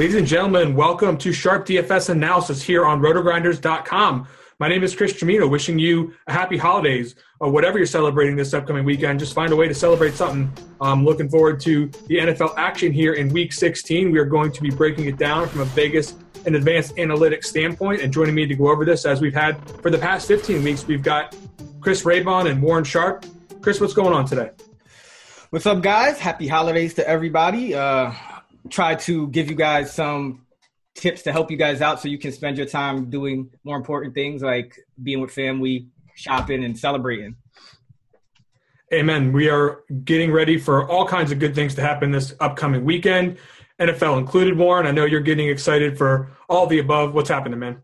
Ladies and gentlemen, welcome to Sharp DFS Analysis here on rotogrinders.com. My name is Chris Gimino, wishing you a happy holidays or whatever you're celebrating this upcoming weekend. Just find a way to celebrate something. I'm looking forward to the NFL action here in week 16. We are going to be breaking it down from a Vegas and advanced analytics standpoint. And joining me to go over this, as we've had for the past 15 weeks, we've got Chris Raybon and Warren Sharp. Chris, what's going on today? What's up, guys? Happy holidays to everybody. Uh, try to give you guys some tips to help you guys out so you can spend your time doing more important things like being with family, shopping, and celebrating. Amen. We are getting ready for all kinds of good things to happen this upcoming weekend, NFL included, Warren. I know you're getting excited for all the above. What's happening, man?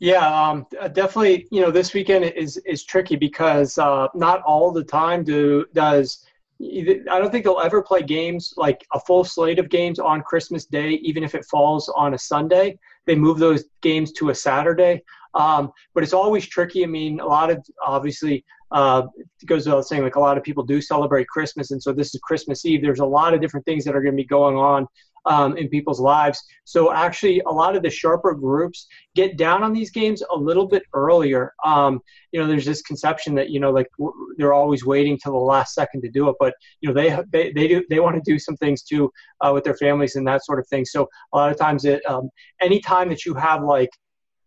Yeah, um, definitely. You know, this weekend is is tricky because uh, not all the time do does I don't think they'll ever play games like a full slate of games on Christmas Day, even if it falls on a Sunday. They move those games to a Saturday. Um, but it's always tricky. I mean, a lot of obviously uh, it goes without saying, like a lot of people do celebrate Christmas, and so this is Christmas Eve. There's a lot of different things that are going to be going on um, in people's lives. So actually, a lot of the sharper groups get down on these games a little bit earlier. Um, you know, there's this conception that you know, like w- they're always waiting till the last second to do it, but you know, they they they do they want to do some things too uh, with their families and that sort of thing. So a lot of times, it um, anytime that you have like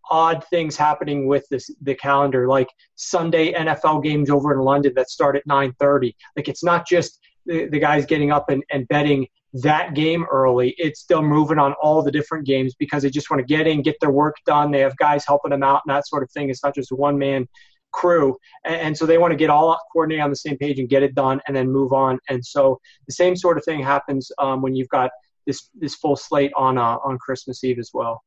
odd things happening with this the calendar like sunday nfl games over in london that start at 9.30 like it's not just the, the guys getting up and, and betting that game early. It's still moving on all the different games because they just want to get in get their work done. They have guys helping them out and that sort of thing. It's not just one man crew. And, so they want to get all coordinated on the same page and get it done and then move on. And so the same sort of thing happens um, when you've got this this full slate on uh, on christmas eve as well.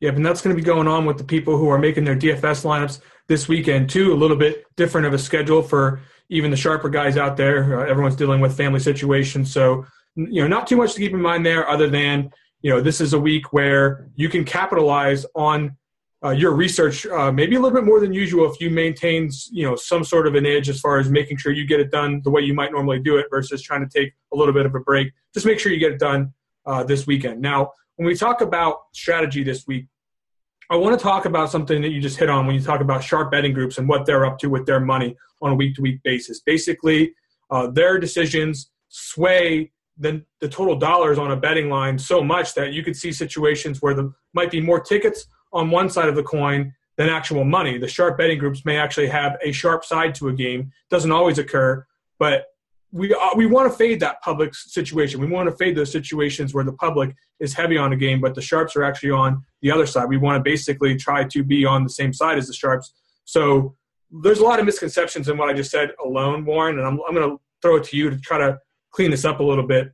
Yeah, and that's going to be going on with the people who are making their DFS lineups this weekend too. A little bit different of a schedule for even the sharper guys out there. Uh, everyone's dealing with family situations, so you know, not too much to keep in mind there, other than you know, this is a week where you can capitalize on uh, your research, uh, maybe a little bit more than usual if you maintain you know some sort of an edge as far as making sure you get it done the way you might normally do it versus trying to take a little bit of a break. Just make sure you get it done uh, this weekend. Now when we talk about strategy this week, I want to talk about something that you just hit on when you talk about sharp betting groups and what they're up to with their money on a week to week basis. Basically, uh, their decisions sway the, the total dollars on a betting line so much that you could see situations where there might be more tickets on one side of the coin than actual money. The sharp betting groups may actually have a sharp side to a game. Doesn't always occur, but we we want to fade that public situation. We want to fade those situations where the public is heavy on a game, but the sharps are actually on the other side. We want to basically try to be on the same side as the sharps. So there's a lot of misconceptions in what I just said alone, Warren, and I'm I'm going to throw it to you to try to clean this up a little bit.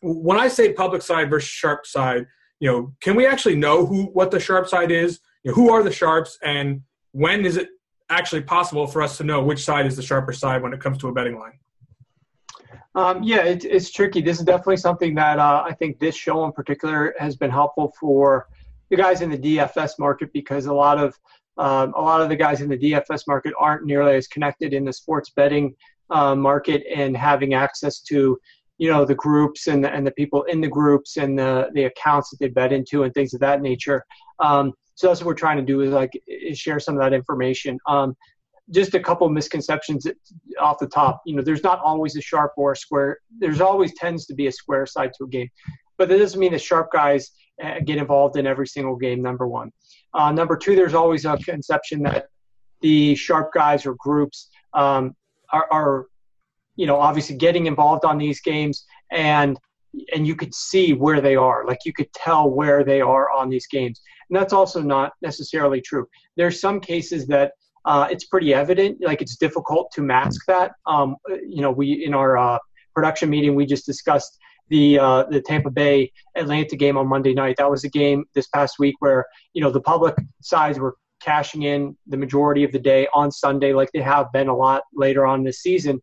When I say public side versus sharp side, you know, can we actually know who what the sharp side is? You know, who are the sharps, and when is it actually possible for us to know which side is the sharper side when it comes to a betting line? Um, yeah, it, it's tricky. This is definitely something that uh, I think this show in particular has been helpful for the guys in the DFS market because a lot of um, a lot of the guys in the DFS market aren't nearly as connected in the sports betting uh, market and having access to you know the groups and the, and the people in the groups and the the accounts that they bet into and things of that nature. Um, so that's what we're trying to do is like is share some of that information. Um, just a couple misconceptions off the top. You know, there's not always a sharp or a square. There's always tends to be a square side to a game, but that doesn't mean the sharp guys uh, get involved in every single game. Number one. Uh, number two, there's always a conception that the sharp guys or groups um, are, are, you know, obviously getting involved on these games and and you could see where they are. Like you could tell where they are on these games, and that's also not necessarily true. There's some cases that uh, it's pretty evident. Like it's difficult to mask that. Um, you know, we in our uh, production meeting we just discussed the uh, the Tampa Bay Atlanta game on Monday night. That was a game this past week where you know the public sides were cashing in the majority of the day on Sunday, like they have been a lot later on this season.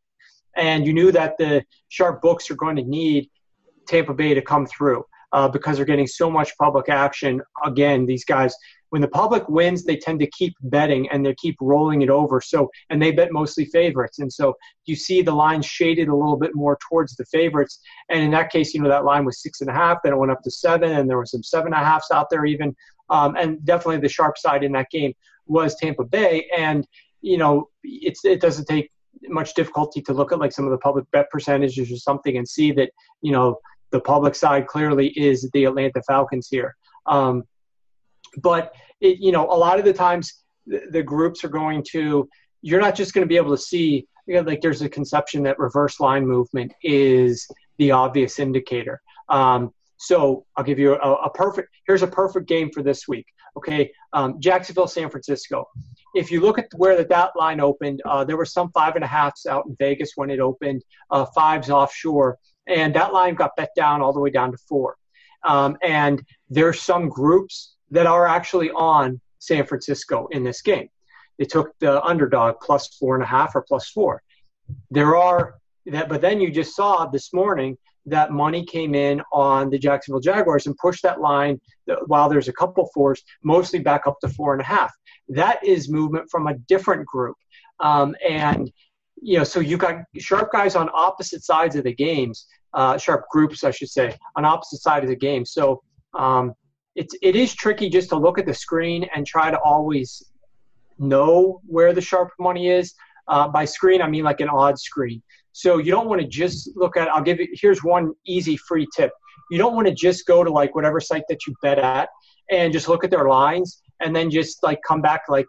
And you knew that the sharp books are going to need Tampa Bay to come through uh, because they're getting so much public action. Again, these guys when the public wins, they tend to keep betting and they keep rolling it over. So, and they bet mostly favorites. And so you see the line shaded a little bit more towards the favorites. And in that case, you know, that line was six and a half, then it went up to seven, and there were some seven and a halfs out there even. Um, and definitely the sharp side in that game was Tampa Bay. And, you know, it's, it doesn't take much difficulty to look at like some of the public bet percentages or something and see that, you know, the public side clearly is the Atlanta Falcons here. Um, but it, you know, a lot of the times the, the groups are going to, you're not just going to be able to see, you know, like there's a conception that reverse line movement is the obvious indicator. Um, so I'll give you a, a, perfect, here's a perfect game for this week. Okay. Um, Jacksonville, San Francisco. If you look at where that, that line opened, uh, there were some five and a halfs out in Vegas when it opened, uh, fives offshore, and that line got bet down all the way down to four. Um, and there's some groups that are actually on San Francisco in this game. They took the underdog plus four and a half or plus four. There are that, but then you just saw this morning that money came in on the Jacksonville Jaguars and pushed that line while there's a couple fours, mostly back up to four and a half. That is movement from a different group. Um, and, you know, so you got sharp guys on opposite sides of the games, uh, sharp groups, I should say, on opposite side of the game. So, um, it's it is tricky just to look at the screen and try to always know where the sharp money is. Uh, by screen, I mean like an odd screen. So you don't want to just look at. I'll give you. Here's one easy free tip. You don't want to just go to like whatever site that you bet at and just look at their lines and then just like come back like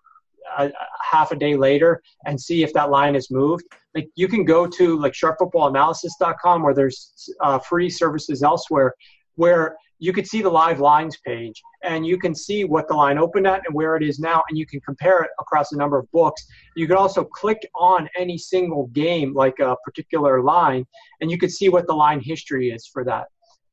a, a half a day later and see if that line has moved. Like you can go to like sharpfootballanalysis.com where there's uh, free services elsewhere where you could see the live lines page and you can see what the line opened at and where it is now and you can compare it across a number of books. You could also click on any single game like a particular line and you could see what the line history is for that.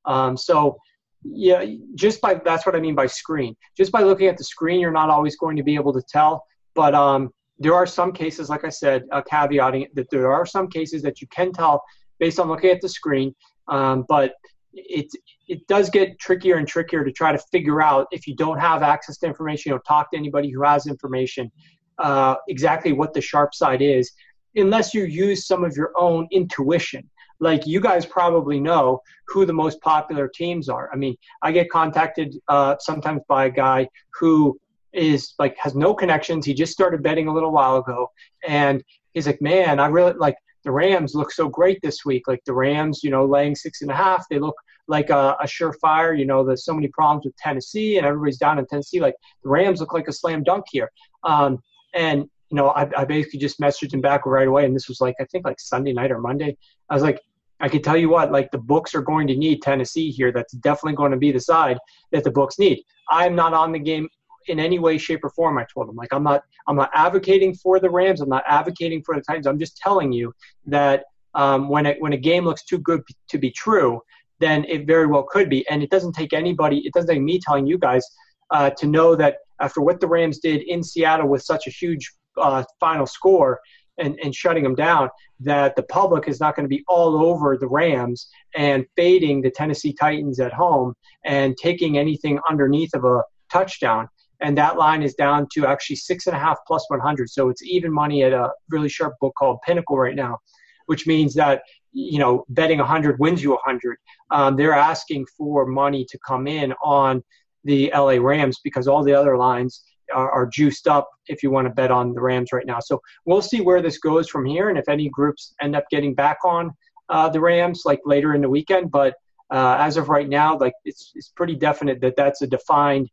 Um, so yeah just by that's what i mean by screen. Just by looking at the screen you're not always going to be able to tell but um, there are some cases like i said uh, caveating that there are some cases that you can tell based on looking at the screen um, but it it does get trickier and trickier to try to figure out if you don't have access to information or talk to anybody who has information uh, exactly what the sharp side is unless you use some of your own intuition. Like you guys probably know who the most popular teams are. I mean i get contacted uh, sometimes by a guy who is like has no connections. He just started betting a little while ago and he's like man i really like the Rams look so great this week. Like the Rams, you know, laying six and a half, they look like a, a surefire. You know, there's so many problems with Tennessee, and everybody's down in Tennessee. Like the Rams look like a slam dunk here. Um, and you know, I, I basically just messaged him back right away, and this was like I think like Sunday night or Monday. I was like, I can tell you what, like the books are going to need Tennessee here. That's definitely going to be the side that the books need. I'm not on the game in any way, shape, or form. I told him like I'm not I'm not advocating for the Rams. I'm not advocating for the Titans. I'm just telling you that um, when it, when a game looks too good to be true, then it very well could be. And it doesn't take anybody. It doesn't take me telling you guys uh, to know that after what the Rams did in Seattle with such a huge uh, final score and, and shutting them down, that the public is not going to be all over the Rams and fading the Tennessee Titans at home and taking anything underneath of a touchdown and that line is down to actually six and a half plus 100. So it's even money at a really sharp book called Pinnacle right now, which means that you know betting 100 wins you 100. Um, they're asking for money to come in on the LA Rams because all the other lines are, are juiced up if you want to bet on the Rams right now. So we'll see where this goes from here, and if any groups end up getting back on uh, the Rams like later in the weekend, but. Uh, as of right now, like it's it's pretty definite that that's a defined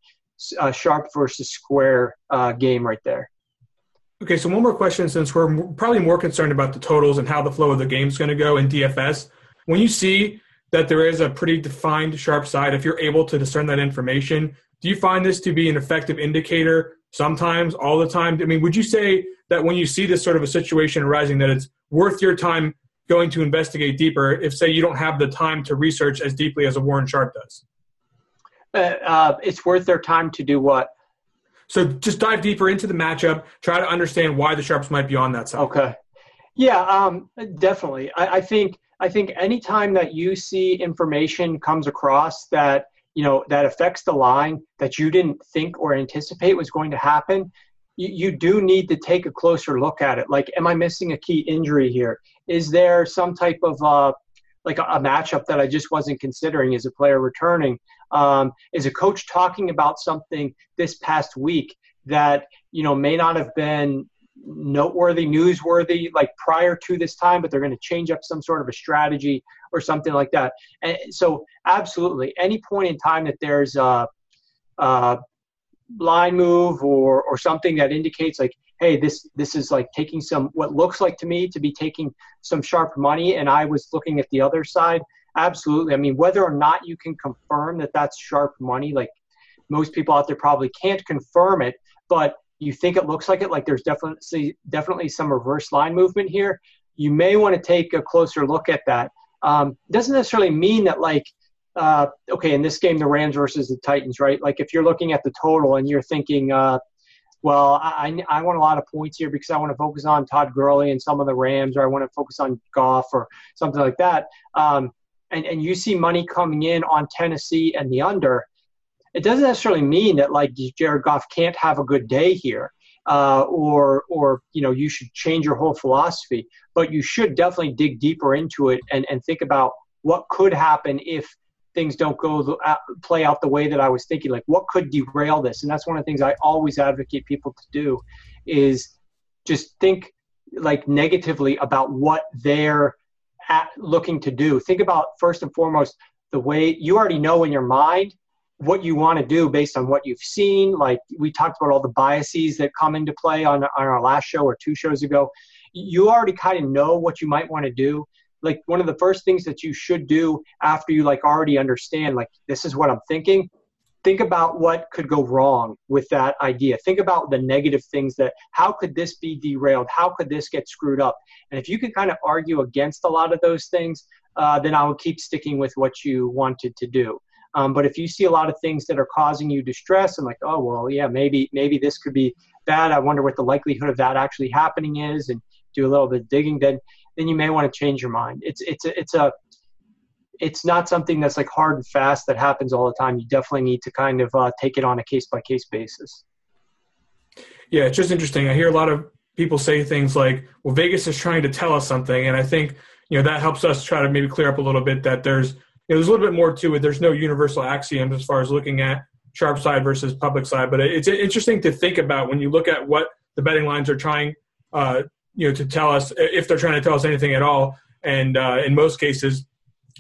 uh, sharp versus square uh, game right there. Okay, so one more question since we're probably more concerned about the totals and how the flow of the game is going to go in DFS. When you see that there is a pretty defined sharp side, if you're able to discern that information, do you find this to be an effective indicator sometimes, all the time? I mean, would you say that when you see this sort of a situation arising, that it's worth your time going to investigate deeper if, say, you don't have the time to research as deeply as a Warren Sharp does? Uh, uh, it's worth their time to do what? So just dive deeper into the matchup. Try to understand why the sharps might be on that side. Okay. Yeah, um, definitely. I, I think I think anytime that you see information comes across that you know that affects the line that you didn't think or anticipate was going to happen, you, you do need to take a closer look at it. Like, am I missing a key injury here? Is there some type of uh, like a, a matchup that I just wasn't considering as a player returning? Um, is a coach talking about something this past week that you know may not have been noteworthy, newsworthy, like prior to this time, but they're going to change up some sort of a strategy or something like that. And so, absolutely, any point in time that there's a, a line move or or something that indicates like, hey, this this is like taking some what looks like to me to be taking some sharp money, and I was looking at the other side. Absolutely. I mean, whether or not you can confirm that that's sharp money, like most people out there probably can't confirm it, but you think it looks like it, like there's definitely definitely some reverse line movement here. You may want to take a closer look at that. Um, doesn't necessarily mean that like uh, okay, in this game, the Rams versus the Titans, right? Like if you're looking at the total and you're thinking, uh, well, I, I want a lot of points here because I want to focus on Todd Gurley and some of the Rams, or I want to focus on Goff or something like that. Um, and, and you see money coming in on Tennessee and the under, it doesn't necessarily mean that like Jared Goff can't have a good day here, uh, or or you know you should change your whole philosophy. But you should definitely dig deeper into it and, and think about what could happen if things don't go uh, play out the way that I was thinking. Like what could derail this? And that's one of the things I always advocate people to do is just think like negatively about what they're at, looking to do. Think about first and foremost the way you already know in your mind what you want to do based on what you've seen. Like we talked about all the biases that come into play on, on our last show or two shows ago. You already kind of know what you might want to do. Like one of the first things that you should do after you like already understand, like this is what I'm thinking, think about what could go wrong with that idea. Think about the negative things that how could this be derailed? How could this get screwed up? And if you can kind of argue against a lot of those things uh, then i would keep sticking with what you wanted to do. Um, but if you see a lot of things that are causing you distress and like oh well yeah maybe maybe this could be bad. I wonder what the likelihood of that actually happening is and do a little bit of digging then then you may want to change your mind. It's it's a, it's a it's not something that's like hard and fast that happens all the time. You definitely need to kind of uh, take it on a case by case basis. Yeah, it's just interesting. I hear a lot of people say things like, "Well, Vegas is trying to tell us something," and I think you know that helps us try to maybe clear up a little bit that there's you know, there's a little bit more to it. There's no universal axiom as far as looking at sharp side versus public side, but it's interesting to think about when you look at what the betting lines are trying, uh, you know, to tell us if they're trying to tell us anything at all. And uh, in most cases,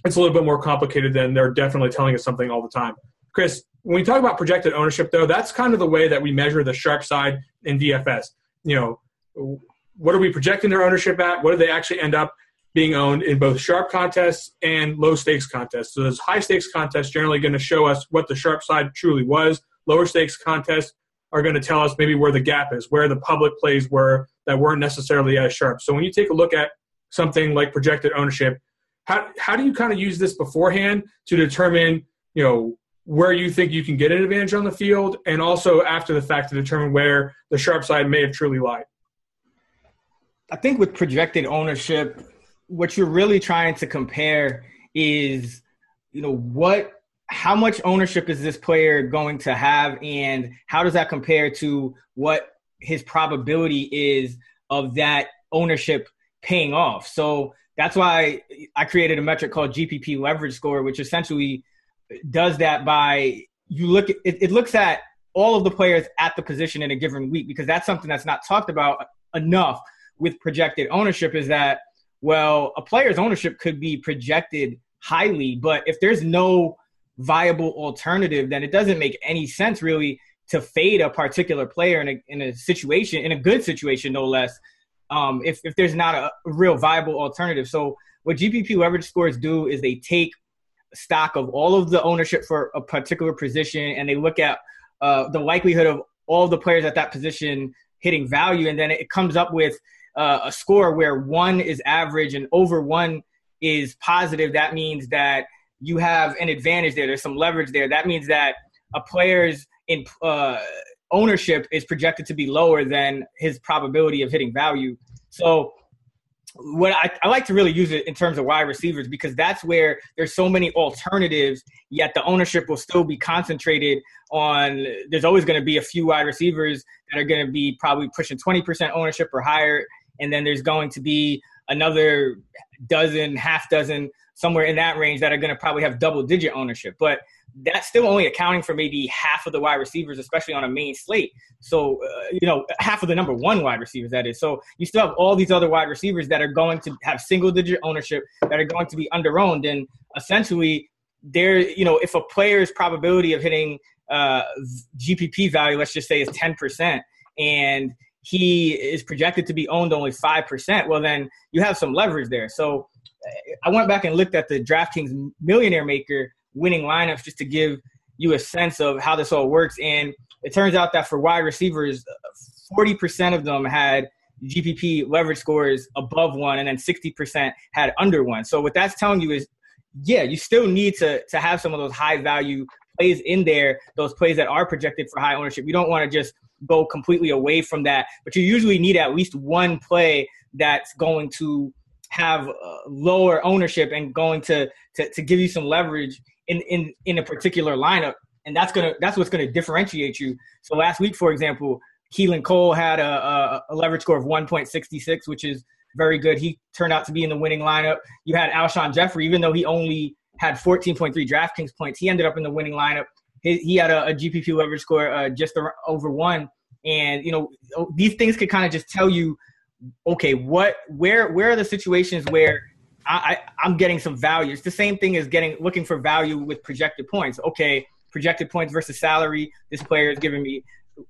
it's a little bit more complicated than they're definitely telling us something all the time. Chris, when we talk about projected ownership, though, that's kind of the way that we measure the sharp side in DFS. You know, what are we projecting their ownership at? What do they actually end up being owned in both sharp contests and low stakes contests? So those high stakes contests generally going to show us what the sharp side truly was. Lower stakes contests are going to tell us maybe where the gap is, where the public plays were that weren't necessarily as sharp. So when you take a look at something like projected ownership, how how do you kind of use this beforehand to determine, you know, where you think you can get an advantage on the field, and also after the fact to determine where the sharp side may have truly lied? I think with projected ownership, what you're really trying to compare is, you know, what how much ownership is this player going to have and how does that compare to what his probability is of that ownership paying off so that's why i created a metric called gpp leverage score which essentially does that by you look it, it looks at all of the players at the position in a given week because that's something that's not talked about enough with projected ownership is that well a player's ownership could be projected highly but if there's no viable alternative, then it doesn't make any sense really to fade a particular player in a, in a situation, in a good situation, no less, um, if, if there's not a, real viable alternative. So what GPP leverage scores do is they take stock of all of the ownership for a particular position and they look at uh, the likelihood of all the players at that position hitting value and then it comes up with uh, a score where one is average and over one is positive that means that you have an advantage there. There's some leverage there. That means that a player's in uh, ownership is projected to be lower than his probability of hitting value. So what I, I, like to really use it in terms of wide receivers because that's where there's so many alternatives, yet the ownership will still be concentrated on. There's always going to be a few wide receivers that are going to be probably pushing 20% ownership or higher, and then there's going to be another dozen, half dozen somewhere in that range that are going to probably have double digit ownership. But that's still only accounting for maybe half of the wide receivers, especially on a main slate. So, uh, you know, half of the number one wide receivers, that is. So you still have all these other wide receivers that are going to have single digit ownership that are going to be under owned. And essentially, there, you know, if a player's probability of hitting uh, GPP value, let's just say, is 10%, and he is projected to be owned only 5%, well, then you have some leverage there. So I went back and looked at the DraftKings Millionaire Maker winning lineups just to give you a sense of how this all works. And it turns out that for wide receivers, 40% of them had GPP leverage scores above one, and then 60% had under one. So what that's telling you is, yeah, you still need to to have some of those high value plays in there, those plays that are projected for high ownership. You don't want to just go completely away from that, but you usually need at least one play that's going to have uh, lower ownership and going to, to to give you some leverage in in in a particular lineup, and that's gonna that's what's gonna differentiate you. So last week, for example, Keelan Cole had a, a, leverage score of 1.66, which is very good. He turned out to be in the winning lineup. You had Alshon Jeffery, even though he only had 14.3 DraftKings points, he ended up in the winning lineup. He, he had a, a, GPP leverage score uh, just over one. And you know these things could kind of just tell you okay, what where where are the situations where I, I am getting some value? It's the same thing as getting looking for value with projected points. Okay, projected points versus salary. This player is giving me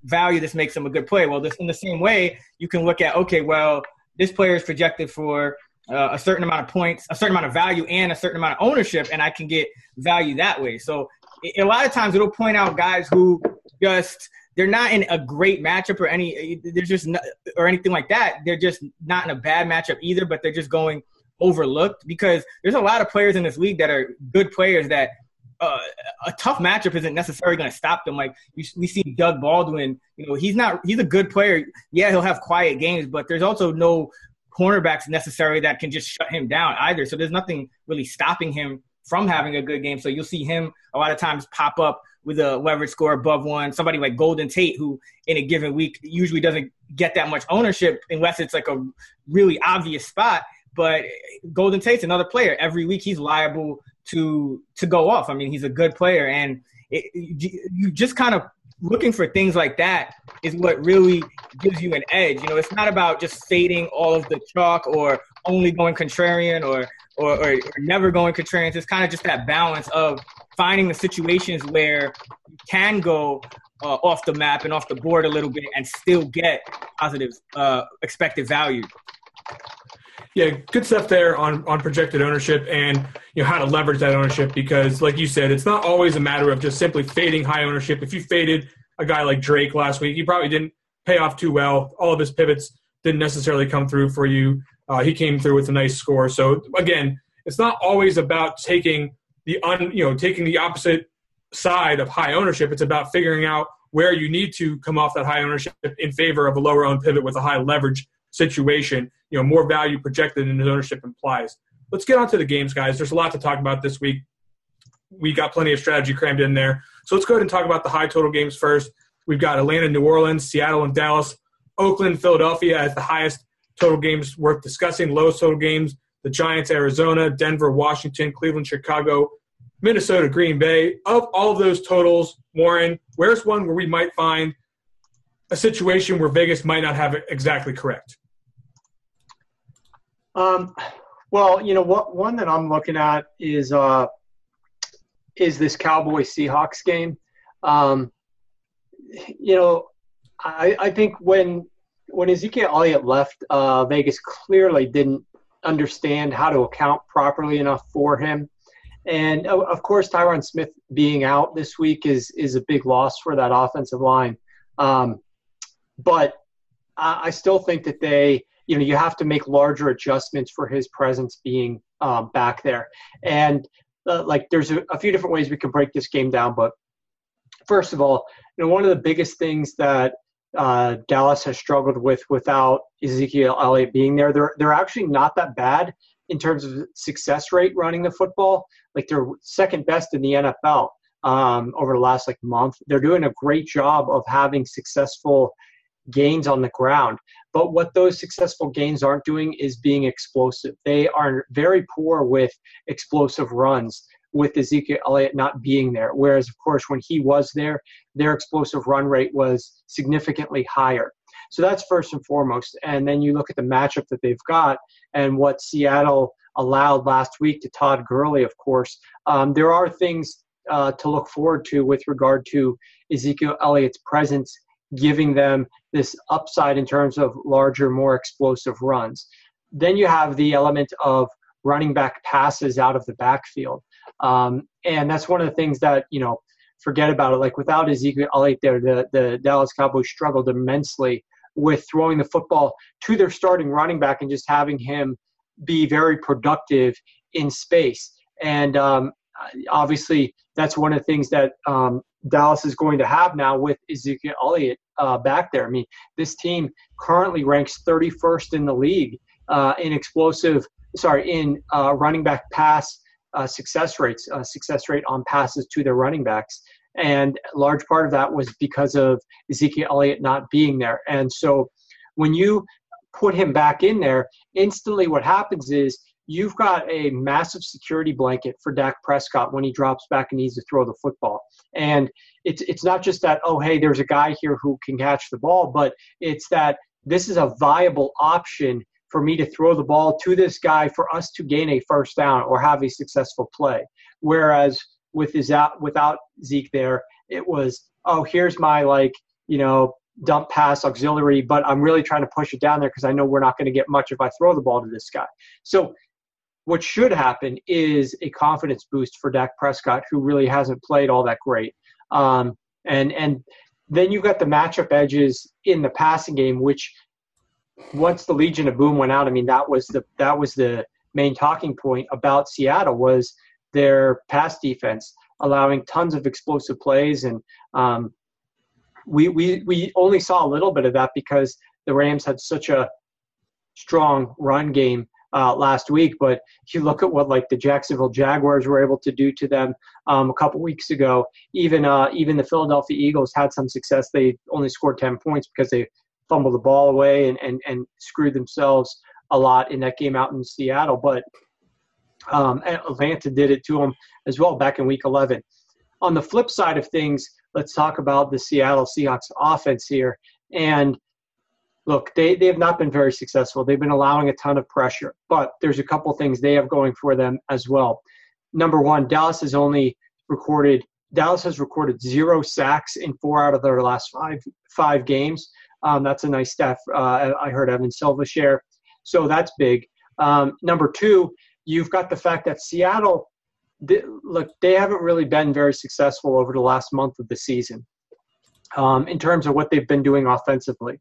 value. This makes him a good player. Well, this in the same way, you can look at okay, well, this player is projected for uh, a certain amount of points, a certain amount of value, and a certain amount of ownership, and I can get value that way. So a lot of times it'll point out guys who just they're not in a great matchup or any they're just not, or anything like that. They're just not in a bad matchup either, but they're just going overlooked because there's a lot of players in this league that are good players that uh, a tough matchup isn't necessarily going to stop them. Like we see Doug Baldwin, you know, he's not he's a good player. Yeah, he'll have quiet games, but there's also no cornerbacks necessarily that can just shut him down either. So there's nothing really stopping him from having a good game. So you'll see him a lot of times pop up with a leverage score above one. Somebody like Golden Tate, who in a given week usually doesn't get that much ownership unless it's like a really obvious spot. But Golden Tate's another player. Every week he's liable to to go off. I mean, he's a good player, and it, you just kind of looking for things like that is what really gives you an edge. You know, it's not about just fading all of the chalk or only going contrarian or or, or, or never going contrarian. It's kind of just that balance of finding the situations where you can go uh, off the map and off the board a little bit and still get positive uh, expected value. Yeah, good stuff there on on projected ownership and you know how to leverage that ownership because, like you said, it's not always a matter of just simply fading high ownership. If you faded a guy like Drake last week, he probably didn't pay off too well. All of his pivots didn't necessarily come through for you. Uh, he came through with a nice score. So again, it's not always about taking the un, you know taking the opposite side of high ownership. It's about figuring out where you need to come off that high ownership in favor of a lower owned pivot with a high leverage situation. You know, more value projected in his ownership implies. Let's get on to the games, guys. There's a lot to talk about this week. We got plenty of strategy crammed in there. So let's go ahead and talk about the high total games first. We've got Atlanta, New Orleans, Seattle, and Dallas, Oakland, Philadelphia as the highest total games worth discussing. Lowest total games: the Giants, Arizona, Denver, Washington, Cleveland, Chicago, Minnesota, Green Bay. Of all of those totals, Warren, where's one where we might find a situation where Vegas might not have it exactly correct? Um, well, you know what one that I'm looking at is uh, is this Cowboy Seahawks game. Um, you know, I, I think when when Ezekiel Elliott left, uh, Vegas clearly didn't understand how to account properly enough for him. And of course, Tyron Smith being out this week is is a big loss for that offensive line. Um, but I still think that they, you know, you have to make larger adjustments for his presence being um, back there. And uh, like, there's a, a few different ways we can break this game down. But first of all, you know, one of the biggest things that uh, Dallas has struggled with without Ezekiel Elliott being there. They're they're actually not that bad in terms of success rate running the football. Like they're second best in the NFL um, over the last like month. They're doing a great job of having successful gains on the ground. But what those successful gains aren't doing is being explosive. They are very poor with explosive runs with Ezekiel Elliott not being there. Whereas, of course, when he was there, their explosive run rate was significantly higher. So that's first and foremost. And then you look at the matchup that they've got and what Seattle allowed last week to Todd Gurley, of course. Um, there are things uh, to look forward to with regard to Ezekiel Elliott's presence, giving them this upside in terms of larger, more explosive runs. Then you have the element of running back passes out of the backfield. Um, and that's one of the things that, you know, forget about it. Like without Ezekiel Elliott there, the, the Dallas Cowboys struggled immensely with throwing the football to their starting running back and just having him be very productive in space. And um, obviously, that's one of the things that um, Dallas is going to have now with Ezekiel Elliott uh, back there. I mean, this team currently ranks 31st in the league uh, in explosive, sorry, in uh, running back pass uh, success rates, uh, success rate on passes to their running backs. And a large part of that was because of Ezekiel Elliott not being there. And so when you put him back in there, instantly what happens is you've got a massive security blanket for Dak Prescott when he drops back and needs to throw the football. And it's it's not just that oh hey there's a guy here who can catch the ball, but it's that this is a viable option for me to throw the ball to this guy for us to gain a first down or have a successful play. Whereas with his out without Zeke there, it was oh here's my like you know dump pass auxiliary, but I'm really trying to push it down there because I know we're not going to get much if I throw the ball to this guy. So what should happen is a confidence boost for Dak Prescott, who really hasn't played all that great. Um, and and then you've got the matchup edges in the passing game, which once the Legion of Boom went out, I mean that was the that was the main talking point about Seattle was their pass defense, allowing tons of explosive plays, and um, we we we only saw a little bit of that because the Rams had such a strong run game uh, last week. But if you look at what like the Jacksonville Jaguars were able to do to them um, a couple weeks ago, even uh, even the Philadelphia Eagles had some success. They only scored ten points because they fumbled the ball away and, and, and screwed themselves a lot in that game out in Seattle. But um, Atlanta did it to them as well back in Week 11. On the flip side of things, let's talk about the Seattle Seahawks offense here. And look, they, they have not been very successful. They've been allowing a ton of pressure, but there's a couple things they have going for them as well. Number one, Dallas has only recorded Dallas has recorded zero sacks in four out of their last five five games. Um, that's a nice stat. Uh, I heard Evan Silva share, so that's big. Um, number two, you've got the fact that Seattle, they, look, they haven't really been very successful over the last month of the season um, in terms of what they've been doing offensively.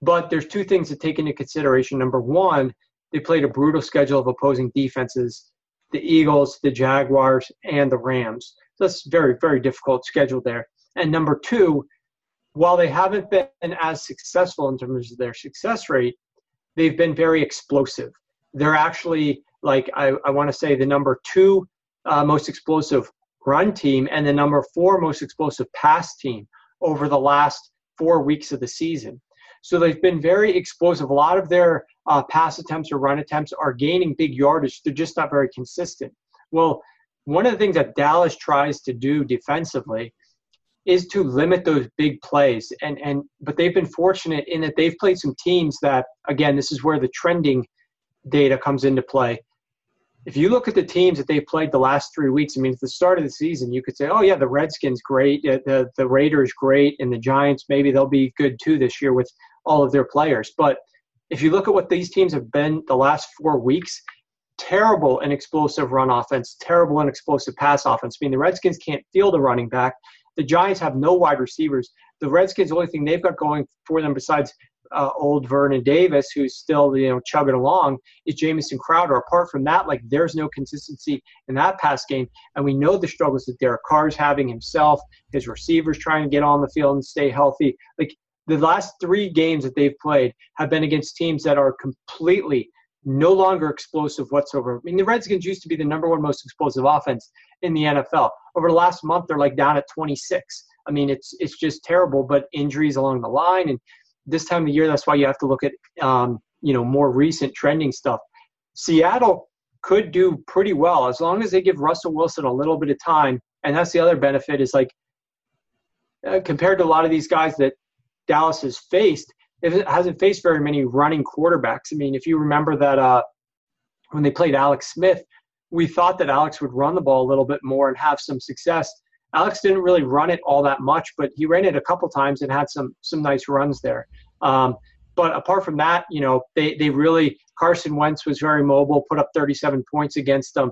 But there's two things to take into consideration. Number one, they played a brutal schedule of opposing defenses the Eagles, the Jaguars, and the Rams. So that's very, very difficult schedule there. And number two, while they haven't been as successful in terms of their success rate, they've been very explosive. They're actually, like, I, I want to say the number two uh, most explosive run team and the number four most explosive pass team over the last four weeks of the season. So they've been very explosive. A lot of their uh, pass attempts or run attempts are gaining big yardage. They're just not very consistent. Well, one of the things that Dallas tries to do defensively is to limit those big plays. And and but they've been fortunate in that they've played some teams that again, this is where the trending data comes into play if you look at the teams that they played the last three weeks, I mean, at the start of the season, you could say, oh, yeah, the Redskins great, the, the Raiders great, and the Giants, maybe they'll be good too this year with all of their players. But if you look at what these teams have been the last four weeks, terrible and explosive run offense, terrible and explosive pass offense. I mean, the Redskins can't field a running back. The Giants have no wide receivers. The Redskins, the only thing they've got going for them besides uh, old Vernon Davis, who's still you know chugging along, is Jamison Crowder. Apart from that, like there's no consistency in that pass game, and we know the struggles that Derek Carr's having himself, his receivers trying to get on the field and stay healthy. Like the last three games that they've played have been against teams that are completely no longer explosive whatsoever. I mean, the Redskins used to be the number one most explosive offense in the NFL. Over the last month, they're like down at 26. I mean, it's it's just terrible. But injuries along the line, and this time of year, that's why you have to look at um, you know more recent trending stuff. Seattle could do pretty well as long as they give Russell Wilson a little bit of time, and that's the other benefit is like uh, compared to a lot of these guys that Dallas has faced, it hasn't faced very many running quarterbacks. I mean, if you remember that uh, when they played Alex Smith, we thought that Alex would run the ball a little bit more and have some success. Alex didn't really run it all that much, but he ran it a couple times and had some some nice runs there. Um, but apart from that, you know, they they really Carson Wentz was very mobile, put up 37 points against them.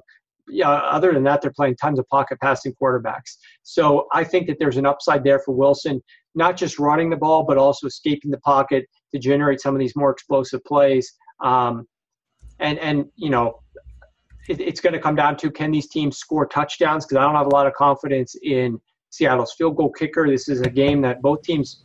Yeah, other than that, they're playing tons of pocket passing quarterbacks. So I think that there's an upside there for Wilson, not just running the ball, but also escaping the pocket to generate some of these more explosive plays. Um, and and you know, it, it's going to come down to can these teams score touchdowns? Because I don't have a lot of confidence in Seattle's field goal kicker. This is a game that both teams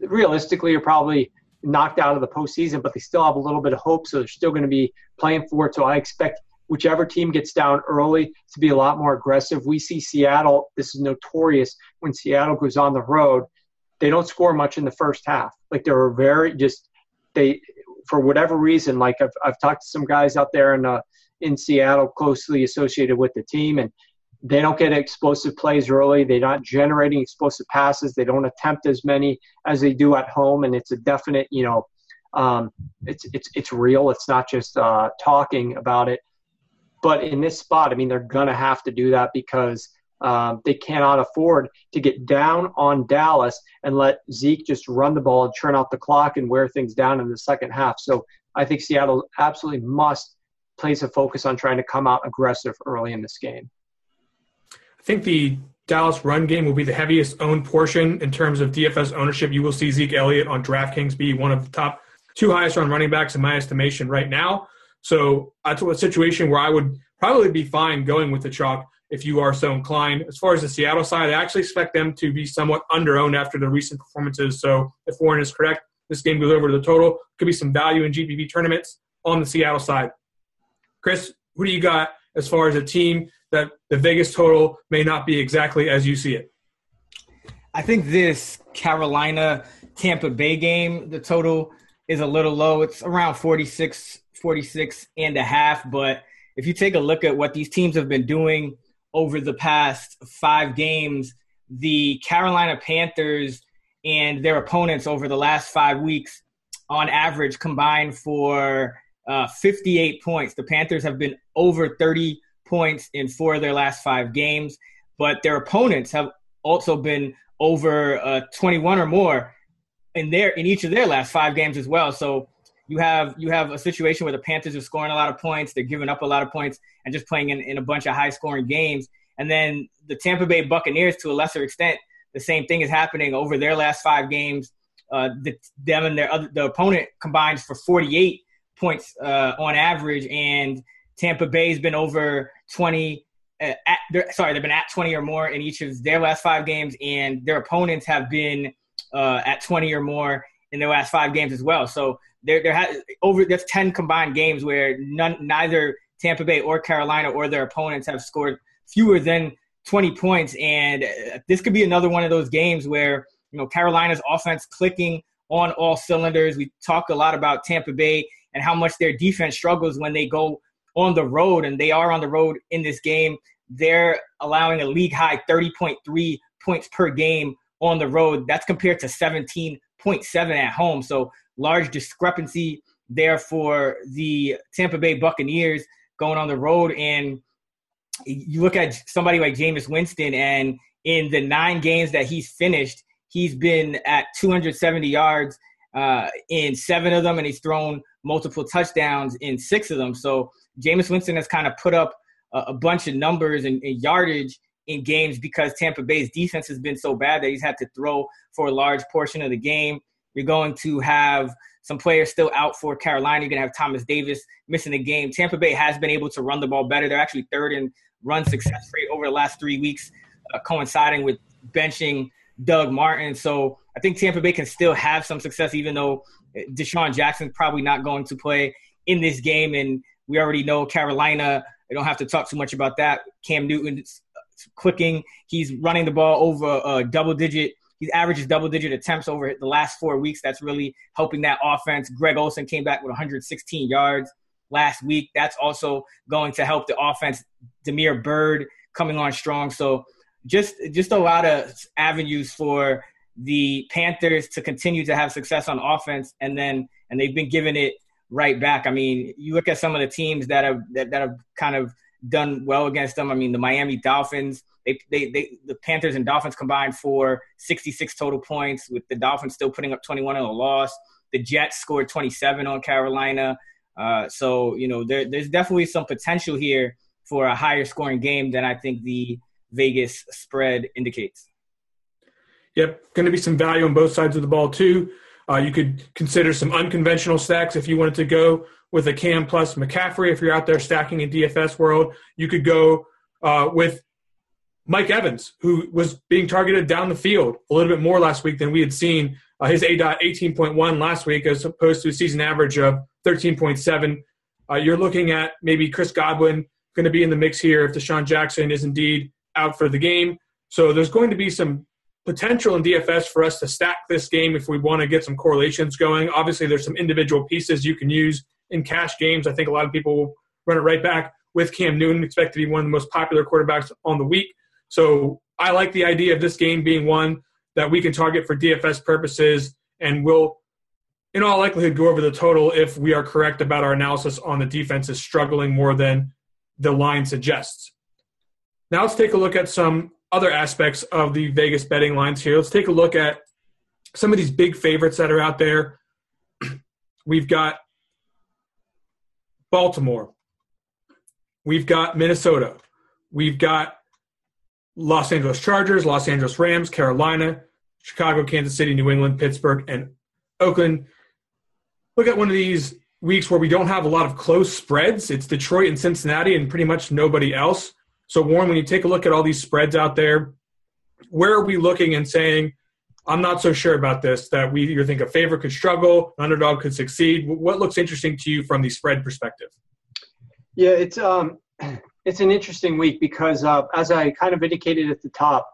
realistically are probably knocked out of the postseason, but they still have a little bit of hope, so they're still going to be playing for it. So I expect whichever team gets down early to be a lot more aggressive. We see Seattle, this is notorious when Seattle goes on the road, they don't score much in the first half. Like they're very just they for whatever reason, like I've I've talked to some guys out there in uh, in Seattle closely associated with the team, and they don't get explosive plays early. They're not generating explosive passes. They don't attempt as many as they do at home, and it's a definite, you know, um, it's it's it's real. It's not just uh, talking about it. But in this spot, I mean, they're gonna have to do that because um, they cannot afford to get down on Dallas and let Zeke just run the ball and turn out the clock and wear things down in the second half. So I think Seattle absolutely must place a focus on trying to come out aggressive early in this game. I think the Dallas run game will be the heaviest owned portion in terms of DFS ownership. You will see Zeke Elliott on DraftKings be one of the top two highest run running backs in my estimation right now. So that's a situation where I would probably be fine going with the chalk if you are so inclined. As far as the Seattle side, I actually expect them to be somewhat under owned after the recent performances. So if Warren is correct, this game goes over to the total. Could be some value in GPP tournaments on the Seattle side. Chris, who do you got as far as a team that the Vegas total may not be exactly as you see it? I think this Carolina Tampa Bay game, the total is a little low. It's around 46, 46 and a half. But if you take a look at what these teams have been doing over the past five games, the Carolina Panthers and their opponents over the last five weeks on average combined for uh, 58 points. The Panthers have been over 30 points in four of their last five games, but their opponents have also been over uh, 21 or more in their in each of their last five games as well. So you have you have a situation where the Panthers are scoring a lot of points, they're giving up a lot of points, and just playing in, in a bunch of high scoring games. And then the Tampa Bay Buccaneers, to a lesser extent, the same thing is happening over their last five games. Uh, the, them and their other, the opponent combines for 48 points uh, on average, and Tampa Bay's been over 20. Uh, at, sorry, they've been at 20 or more in each of their last five games, and their opponents have been uh, at 20 or more in their last five games as well. So there, there has over that's 10 combined games where none, neither Tampa Bay or Carolina or their opponents have scored fewer than 20 points, and uh, this could be another one of those games where you know Carolina's offense clicking on all cylinders. We talk a lot about Tampa Bay and how much their defense struggles when they go on the road, and they are on the road in this game. They're allowing a league high 30.3 points per game on the road. That's compared to 17.7 at home. So large discrepancy there for the Tampa Bay Buccaneers going on the road. And you look at somebody like Jameis Winston, and in the nine games that he's finished, he's been at 270 yards uh, in seven of them, and he's thrown multiple touchdowns in six of them. So Jameis Winston has kind of put up a, a bunch of numbers and, and, yardage in games because Tampa Bay's defense has been so bad that he's had to throw for a large portion of the game. You're going to have some players still out for Carolina. You're going to have Thomas Davis missing the game. Tampa Bay has been able to run the ball better. They're actually third in run success rate over the last three weeks, uh, coinciding with benching Doug Martin. So I think Tampa Bay can still have some success, even though DeSean Jackson's probably not going to play in this game. And we already know Carolina. I don't have to talk too much about that. Cam Newton's clicking. He's running the ball over a double digit. He averages double digit attempts over the last four weeks. That's really helping that offense. Greg Olsen came back with 116 yards last week. That's also going to help the offense. Damiere Byrd coming on strong. So just just a lot of avenues for the Panthers to continue to have success on offense, and then and they've been giving it right back. I mean, you look at some of the teams that have that, that have kind of done well against them. I mean, the Miami Dolphins, they, they, they, the Panthers and Dolphins combined for 66 total points, with the Dolphins still putting up 21 in a loss. The Jets scored 27 on Carolina. Uh, so you know, there, there's definitely some potential here for a higher scoring game than I think the Vegas spread indicates. Yep, going to be some value on both sides of the ball too. Uh, you could consider some unconventional stacks if you wanted to go with a Cam plus McCaffrey. If you're out there stacking in DFS world, you could go uh, with Mike Evans, who was being targeted down the field a little bit more last week than we had seen. Uh, his A dot 18.1 last week, as opposed to a season average of 13.7. Uh, you're looking at maybe Chris Godwin going to be in the mix here if DeSean Jackson is indeed out for the game. So there's going to be some potential in DFS for us to stack this game if we want to get some correlations going. Obviously, there's some individual pieces you can use in cash games. I think a lot of people will run it right back with Cam Newton, expect to be one of the most popular quarterbacks on the week. So I like the idea of this game being one that we can target for DFS purposes and will, in all likelihood, go over the total if we are correct about our analysis on the defense is struggling more than the line suggests. Now let's take a look at some other aspects of the Vegas betting lines here. Let's take a look at some of these big favorites that are out there. We've got Baltimore. We've got Minnesota. We've got Los Angeles Chargers, Los Angeles Rams, Carolina, Chicago, Kansas City, New England, Pittsburgh, and Oakland. Look at one of these weeks where we don't have a lot of close spreads. It's Detroit and Cincinnati and pretty much nobody else. So, Warren, when you take a look at all these spreads out there, where are we looking and saying, I'm not so sure about this, that we either think a favorite could struggle, an underdog could succeed? What looks interesting to you from the spread perspective? Yeah, it's um, it's an interesting week because uh, as I kind of indicated at the top,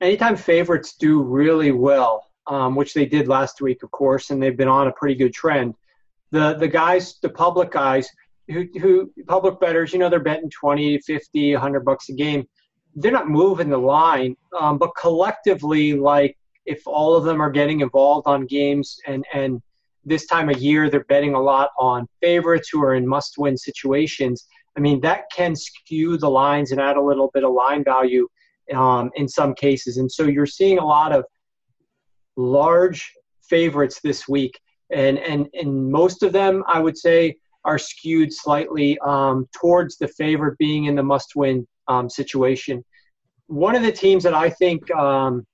anytime favorites do really well, um, which they did last week, of course, and they've been on a pretty good trend. The the guys, the public guys, who, who public bettors, you know, they're betting 20, 50, 100 bucks a game. They're not moving the line, um, but collectively, like if all of them are getting involved on games and and this time of year they're betting a lot on favorites who are in must-win situations. I mean, that can skew the lines and add a little bit of line value um, in some cases. And so you're seeing a lot of large favorites this week, and and and most of them, I would say, are skewed slightly um, towards the favorite being in the must-win um, situation. One of the teams that I think um,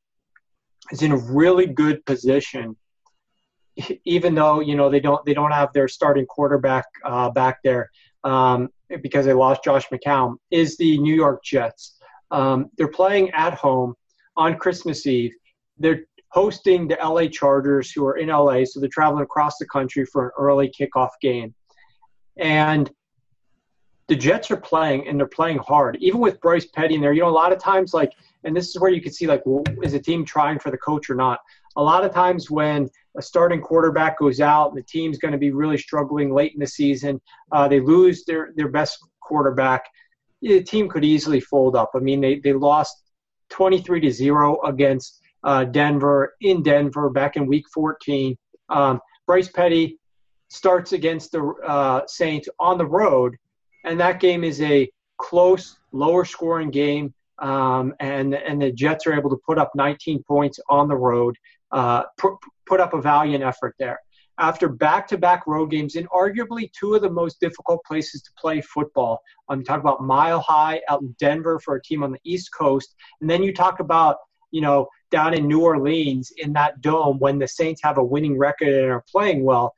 is in a really good position, even though you know they don't they don't have their starting quarterback uh, back there um, because they lost Josh McCown, is the New York Jets. Um, they're playing at home on Christmas Eve. They're hosting the LA Chargers, who are in LA, so they're traveling across the country for an early kickoff game. And the Jets are playing, and they're playing hard, even with Bryce Petty in there. You know, a lot of times, like, and this is where you can see, like, is a team trying for the coach or not? A lot of times when a starting quarterback goes out the team's going to be really struggling late in the season, uh, they lose their, their best quarterback, the team could easily fold up. I mean, they, they lost 23 to 0 against uh, Denver in Denver back in week 14. Um, Bryce Petty starts against the uh, Saints on the road, and that game is a close, lower scoring game. Um, and and the Jets are able to put up 19 points on the road, uh, put, put up a valiant effort there. After back-to-back road games in arguably two of the most difficult places to play football, I'm um, talking about Mile High out in Denver for a team on the East Coast, and then you talk about you know down in New Orleans in that dome when the Saints have a winning record and are playing well.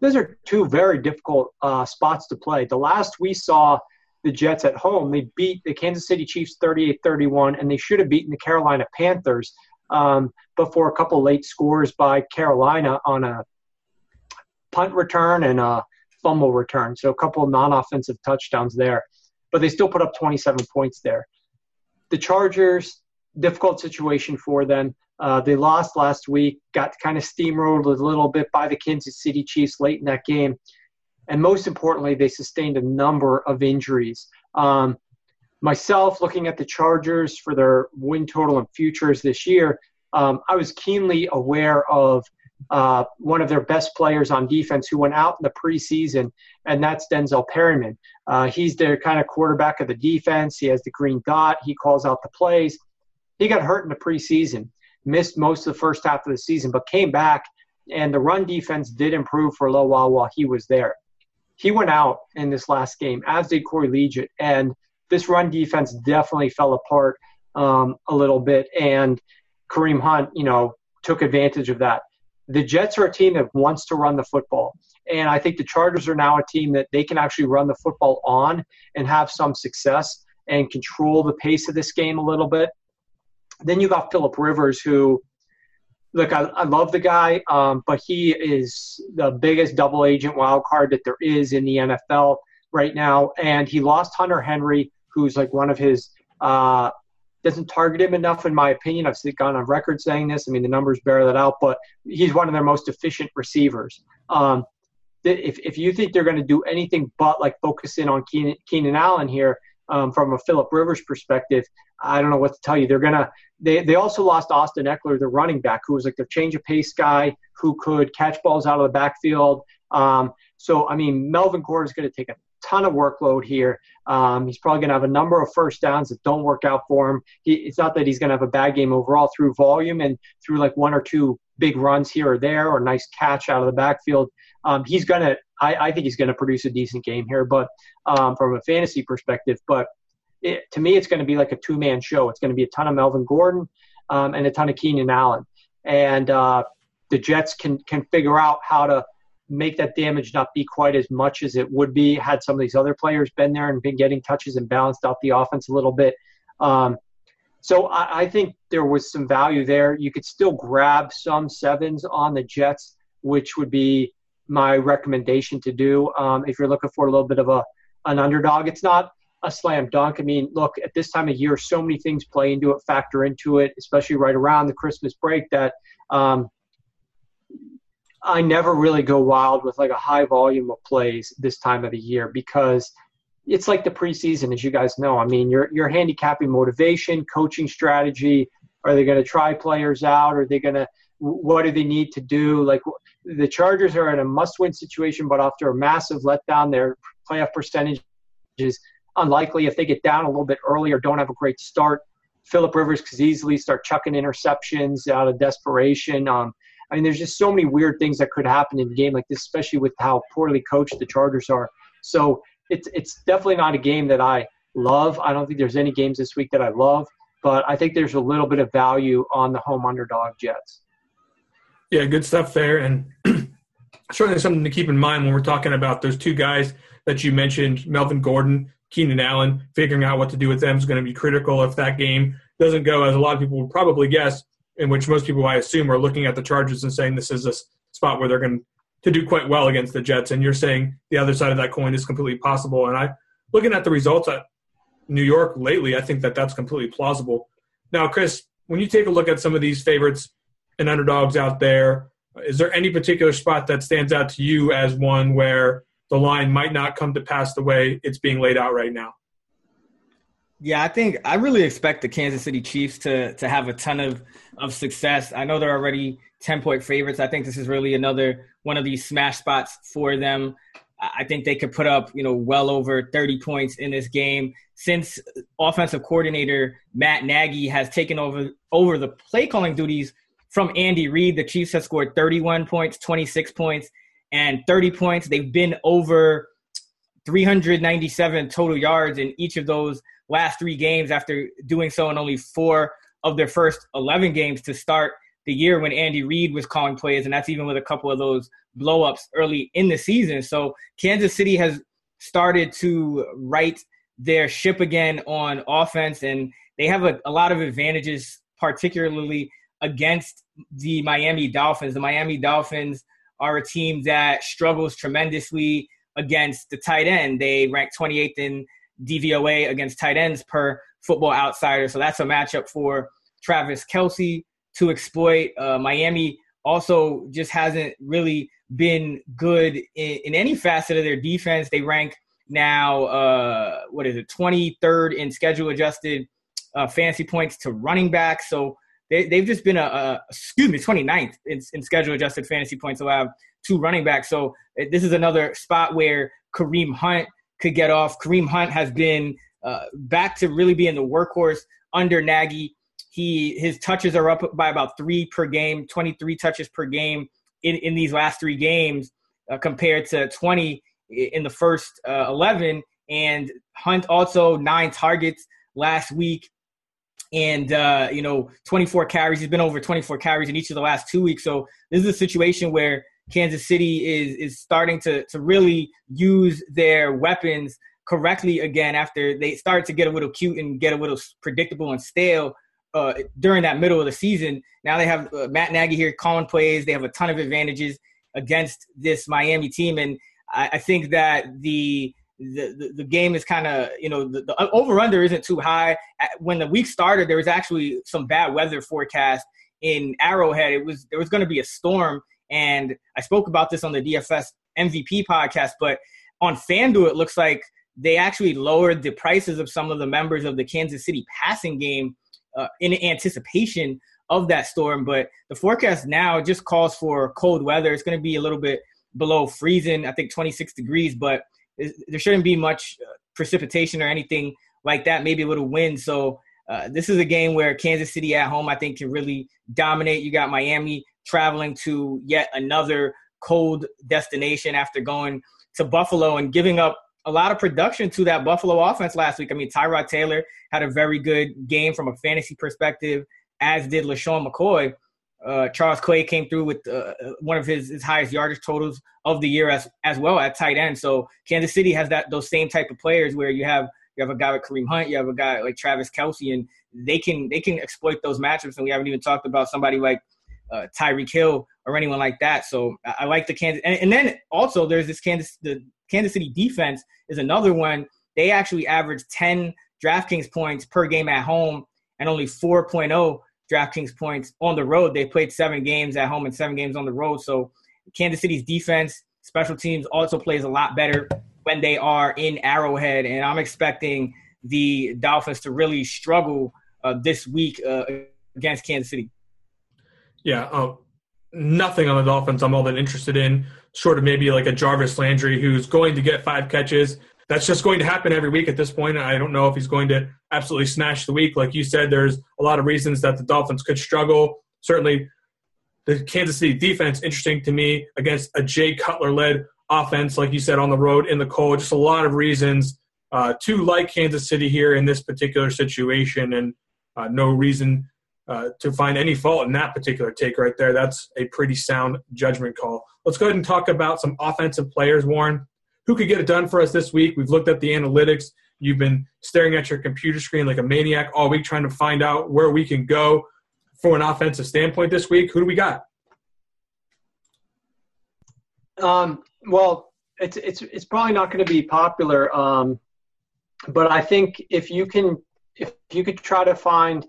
Those are two very difficult uh, spots to play. The last we saw the Jets at home, they beat the Kansas City Chiefs 38 31, and they should have beaten the Carolina Panthers um, before a couple late scores by Carolina on a punt return and a fumble return. So a couple non offensive touchdowns there. But they still put up 27 points there. The Chargers, difficult situation for them. Uh, they lost last week, got kind of steamrolled a little bit by the Kansas City Chiefs late in that game. And most importantly, they sustained a number of injuries. Um, myself, looking at the Chargers for their win total and futures this year, um, I was keenly aware of uh, one of their best players on defense who went out in the preseason, and that's Denzel Perryman. Uh, he's their kind of quarterback of the defense. He has the green dot. He calls out the plays. He got hurt in the preseason, missed most of the first half of the season, but came back, and the run defense did improve for a little while while he was there. He went out in this last game, as did Corey Liuget, and this run defense definitely fell apart um, a little bit, and Kareem Hunt, you know, took advantage of that. The Jets are a team that wants to run the football. And I think the Chargers are now a team that they can actually run the football on and have some success and control the pace of this game a little bit. Then you got Philip Rivers, who, look, I, I love the guy, um, but he is the biggest double agent wild card that there is in the NFL right now. And he lost Hunter Henry, who's like one of his, uh, doesn't target him enough, in my opinion. I've gone on record saying this. I mean, the numbers bear that out, but he's one of their most efficient receivers. Um, if, if you think they're going to do anything but like focus in on Keenan, Keenan Allen here um, from a Philip Rivers perspective, I don't know what to tell you. They're gonna. They they also lost Austin Ekeler, the running back, who was like the change of pace guy who could catch balls out of the backfield. Um, so I mean, Melvin Gordon is going to take a ton of workload here. Um, he's probably going to have a number of first downs that don't work out for him. He, it's not that he's going to have a bad game overall through volume and through like one or two big runs here or there or nice catch out of the backfield. Um, he's to. I, I, think he's to produce a decent game here, but um, from a fantasy perspective, but it, to me, it's going to be like a two man show. It's going to be a ton of Melvin Gordon um, and a ton of Keenan Allen. And uh, the Jets can, can figure out how to make that damage not be quite as much as it would be had some of these other players been there and been getting touches and balanced out the offense a little bit. Um, so I, I, think there was some value there. You could still grab some sevens on the Jets, which would be my recommendation to do um, if you're looking for a little bit of a an underdog. It's not a slam dunk. I mean, look, at this time of year, so many things play into it, factor into it, especially right around the Christmas break that um, I never really go wild with like a high volume of plays this time of the year because it's like the preseason, as you guys know. I mean, you're you're handicapping motivation, coaching strategy. Are they going to try players out? Are they going to what do they need to do? Like the Chargers are in a must-win situation, but after a massive letdown, their playoff percentage is unlikely. If they get down a little bit early or don't have a great start, Philip Rivers could easily start chucking interceptions out of desperation. Um, I mean, there's just so many weird things that could happen in a game like this, especially with how poorly coached the Chargers are. So it's it's definitely not a game that I love. I don't think there's any games this week that I love, but I think there's a little bit of value on the home underdog Jets. Yeah, good stuff there, and certainly something to keep in mind when we're talking about those two guys that you mentioned, Melvin Gordon, Keenan Allen. Figuring out what to do with them is going to be critical if that game doesn't go as a lot of people would probably guess in which most people, I assume, are looking at the Chargers and saying this is a spot where they're going to do quite well against the Jets. And you're saying the other side of that coin is completely possible. And I, looking at the results at New York lately, I think that that's completely plausible. Now, Chris, when you take a look at some of these favorites and underdogs out there, is there any particular spot that stands out to you as one where the line might not come to pass the way it's being laid out right now? Yeah, I think I really expect the Kansas City Chiefs to to have a ton of of success. I know they're already 10 point favorites. I think this is really another one of these smash spots for them. I think they could put up, you know, well over 30 points in this game. Since offensive coordinator Matt Nagy has taken over over the play calling duties from Andy Reid, the Chiefs have scored 31 points, 26 points, and 30 points. They've been over 397 total yards in each of those last three games after doing so in only four of their first 11 games to start the year when Andy Reid was calling plays, and that's even with a couple of those blowups early in the season. So Kansas City has started to right their ship again on offense, and they have a, a lot of advantages, particularly against the Miami Dolphins. The Miami Dolphins are a team that struggles tremendously against the tight end. They rank 28th in DVOA against tight ends per Football Outsider. So that's a matchup for Travis Kelce to exploit. Uh, Miami also just hasn't really been good in, in, any facet of their defense. They rank now, uh, what is it, 23rd in schedule adjusted uh, fantasy points to running back. So they, have just been a, a, excuse me, 29th in, in schedule adjusted fantasy points allowed to running back. So uh, this is another spot where Kareem Hunt could get off. Kareem Hunt has been uh, back to really being the workhorse under Nagy. He his touches are up by about three per game, 23 touches per game in, in these last three games uh, compared to 20 in the first uh, 11. And Hunt also nine targets last week and uh, you know 24 carries. He's been over 24 carries in each of the last two weeks. So this is a situation where Kansas City is is starting to to really use their weapons correctly again after they started to get a little cute and get a little predictable and stale uh, during that middle of the season. Now they have uh, Matt Nagy here calling plays. They have a ton of advantages against this Miami team, and I, I think that the the, the, game is kind of you know the, the over under isn't too high. When the week started, there was actually some bad weather forecast in Arrowhead. It was there was going to be a storm, and I spoke about this on the DFS MVP podcast. But on FanDuel, it looks like they actually lowered the prices of some of the members of the Kansas City passing game uh, in anticipation of that storm. But the forecast now just calls for cold weather. It's going to be a little bit below freezing, I think 26 degrees, but there shouldn't be much uh, precipitation or anything like that, maybe a little wind. So uh, this is a game where Kansas City at home, I think, can really dominate. You got Miami traveling to yet another cold destination after going to Buffalo and giving up a lot of production to that Buffalo offense last week. I mean, Tyrod Taylor had a very good game from a fantasy perspective, as did LeSean McCoy. Uh, Charles Clay came through with uh, one of his, his highest yardage totals of the year as as well at tight end. So Kansas City has that those same type of players where you have you have a guy like Kareem Hunt, you have a guy like Travis Kelce, and they can they can exploit those matchups. And we haven't even talked about somebody like uh, Tyreek Hill or anyone like that. So I, I like the Kansas. And, and, then also there's this Kansas the Kansas City defense is another one. They actually average 10 DraftKings points per game at home and only 4.0 DraftKings points on the road. They played seven games at home and seven games on the road. So Kansas City's defense, special teams also plays a lot better when they are in Arrowhead. And I'm expecting the Dolphins to really struggle uh, this week uh, against Kansas City. Yeah, uh, nothing on the Dolphins I'm all that interested in, short of maybe like a Jarvis Landry who's going to get five catches. That's just going to happen every week at this point. I don't know if he's going to absolutely smash the week. Like you said, there's a lot of reasons that the Dolphins could struggle. Certainly, the Kansas City defense, interesting to me, against a Jay Cutler led offense, like you said, on the road in the cold. Just a lot of reasons uh, to like Kansas City here in this particular situation, and uh, no reason uh, to find any fault in that particular take right there. That's a pretty sound judgment call. Let's go ahead and talk about some offensive players, Warren. Who could get it done for us this week? We've looked at the analytics. You've been staring at your computer screen like a maniac all week trying to find out where we can go from an offensive standpoint this week. Who do we got? Um, well, it's it's it's probably not going to be popular, um, but I think if you can if you could try to find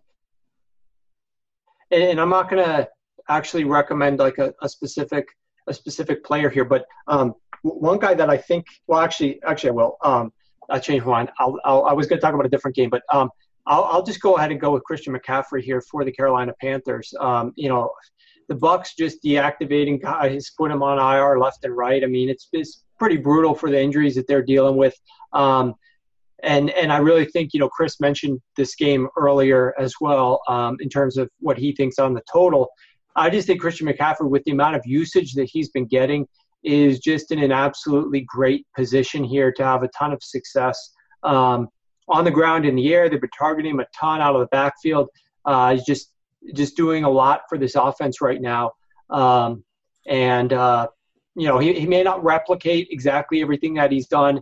and I'm not going to actually recommend like a, a, specific a specific player here, but um, one guy that I think, well, actually, actually, I will. Um, I changed my mind. I'll, I'll, i was going to talk about a different game, but um, I'll, I'll, just go ahead and go with Christian McCaffrey here for the Carolina Panthers. Um, you know, the Bucks just deactivating guys, put him on IR left and right. I mean, it's it's pretty brutal for the injuries that they're dealing with. Um, and and I really think you know Chris mentioned this game earlier as well um, in terms of what he thinks on the total. I just think Christian McCaffrey, with the amount of usage that he's been getting, is just in an absolutely great position here to have a ton of success um, on the ground in the air. They've been targeting him a ton out of the backfield. Uh, he's just just doing a lot for this offense right now, um, and uh, you know he, he may not replicate exactly everything that he's done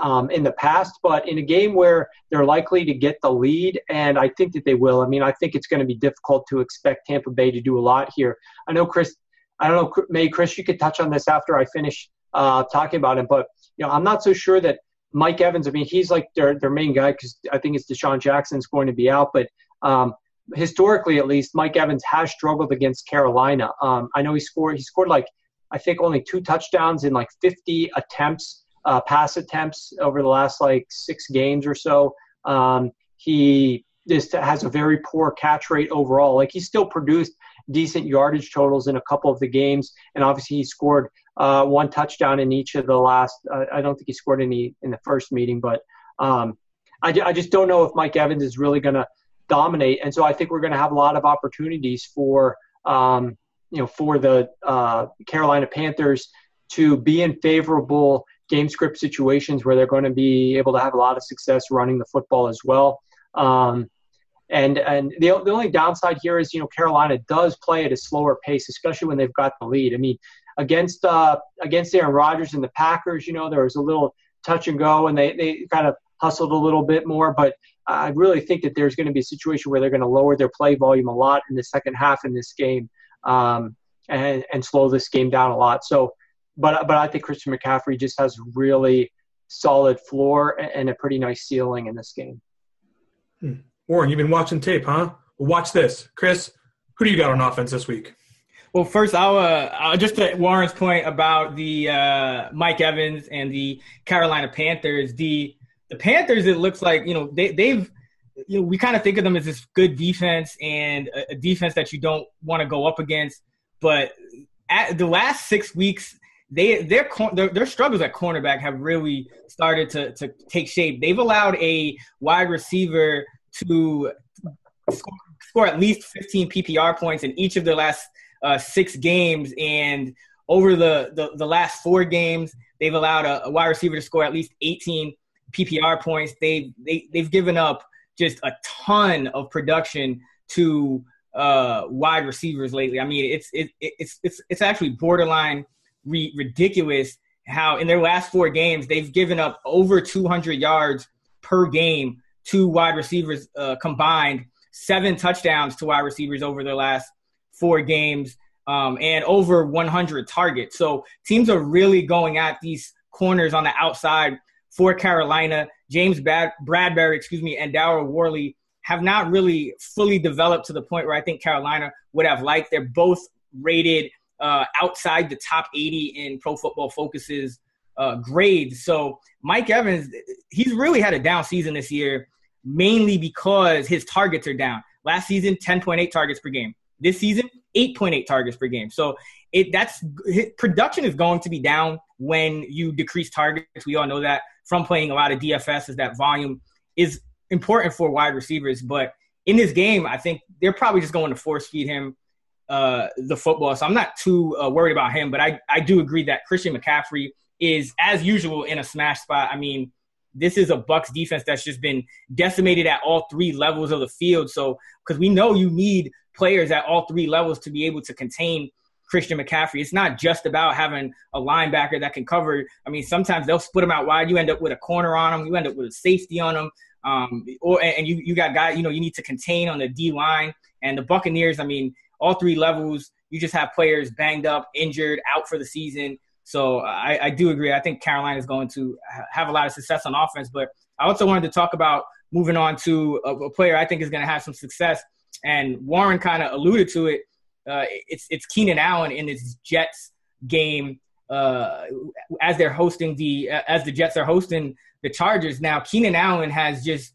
um, in the past, but in a game where they're likely to get the lead, and I think that they will. I mean, I think it's going to be difficult to expect Tampa Bay to do a lot here. I know Chris. I don't know, maybe Chris, you could touch on this after I finish uh, talking about him, but you know, I'm not so sure that Mike Evans. I mean, he's like their their main guy because I think it's DeSean Jackson's going to be out, but. Um, historically, at least, Mike Evans has struggled against Carolina. Um, I know he scored. He scored like I think only two touchdowns in like 50 attempts uh, pass attempts over the last like six games or so. Um, he just has a very poor catch rate overall. Like he still produced decent yardage totals in a couple of the games, and obviously he scored uh, one touchdown in each of the last. Uh, I don't think he scored any in the first meeting, but um, I, I just don't know if Mike Evans is really going to dominate, and so I think we're going to have a lot of opportunities for um, you know for the uh, Carolina Panthers to be in favorable game script situations where they're going to be able to have a lot of success running the football as well. Um, and and the, the only downside here is you know Carolina does play at a slower pace, especially when they've got the lead. I mean, against uh, against Aaron Rodgers and the Packers, you know there was a little touch and go, and they they kind of hustled a little bit more. But I really think that there's going to be a situation where they're going to lower their play volume a lot in the second half in this game, um, and and slow this game down a lot. So but but I think Christian McCaffrey just has really solid floor and a pretty nice ceiling in this game. Hmm. Warren, you've been watching tape, huh? Well, watch this, Chris. Who do you got on offense this week? Well, first, I'll, uh, I'll just at Warren's point about the uh, Mike Evans and the Carolina Panthers. The the Panthers, it looks like you know they, they've you know we kind of think of them as this good defense and a, a defense that you don't want to go up against. But at the last six weeks, they their, their their struggles at cornerback have really started to to take shape. They've allowed a wide receiver to score, score at least 15 PPR points in each of their last uh, six games, and over the, the, the last four games, they've allowed a, a, wide receiver to score at least 18 PPR points. They they they've given up just a ton of production to uh, wide receivers lately. I mean, it's it, it's it's it's actually borderline re- ridiculous how in their last four games they've given up over 200 yards per game to wide receivers uh, combined, seven touchdowns to wide receivers over their last four games, um, and over 100 targets. So teams are really going at these corners on the outside for Carolina. James Bad- Bradberry, excuse me, and Daryl Worley have not really fully developed to the point where I think Carolina would have liked. They're both rated uh, outside the top 80 in Pro Football Focus's uh, grades. So Mike Evans, he's really had a down season this year, mainly because his targets are down. Last season, 10.8 targets per game. this season, 8.8 targets per game. So it that's production is going to be down when you decrease targets. We all know that from playing a lot of DFS is that volume is important for wide receivers. But in this game, I think they're probably just going to force feed him uh, the football. So I'm not too uh, worried about him. But I, I do agree that Christian McCaffrey is, as usual, in a smash spot. I mean, this is a Bucks defense that's just been decimated at all three levels of the field. So because we know you need players at all three levels to be able to contain Christian McCaffrey. It's not just about having a linebacker that can cover. I mean, sometimes they'll split them out wide. You end up with a corner on them. You end up with a safety on them. Um, or and you you got guys. You know, you need to contain on the D line and the Buccaneers. I mean, all three levels. You just have players banged up, injured, out for the season. So I, I do agree. I think Carolina is going to have a lot of success on offense. But I also wanted to talk about moving on to a, a player I think is going to have some success. And Warren kind of alluded to it uh, it's it's Keenan Allen in this Jets game uh, as they're hosting the as the Jets are hosting the Chargers. Now Keenan Allen has just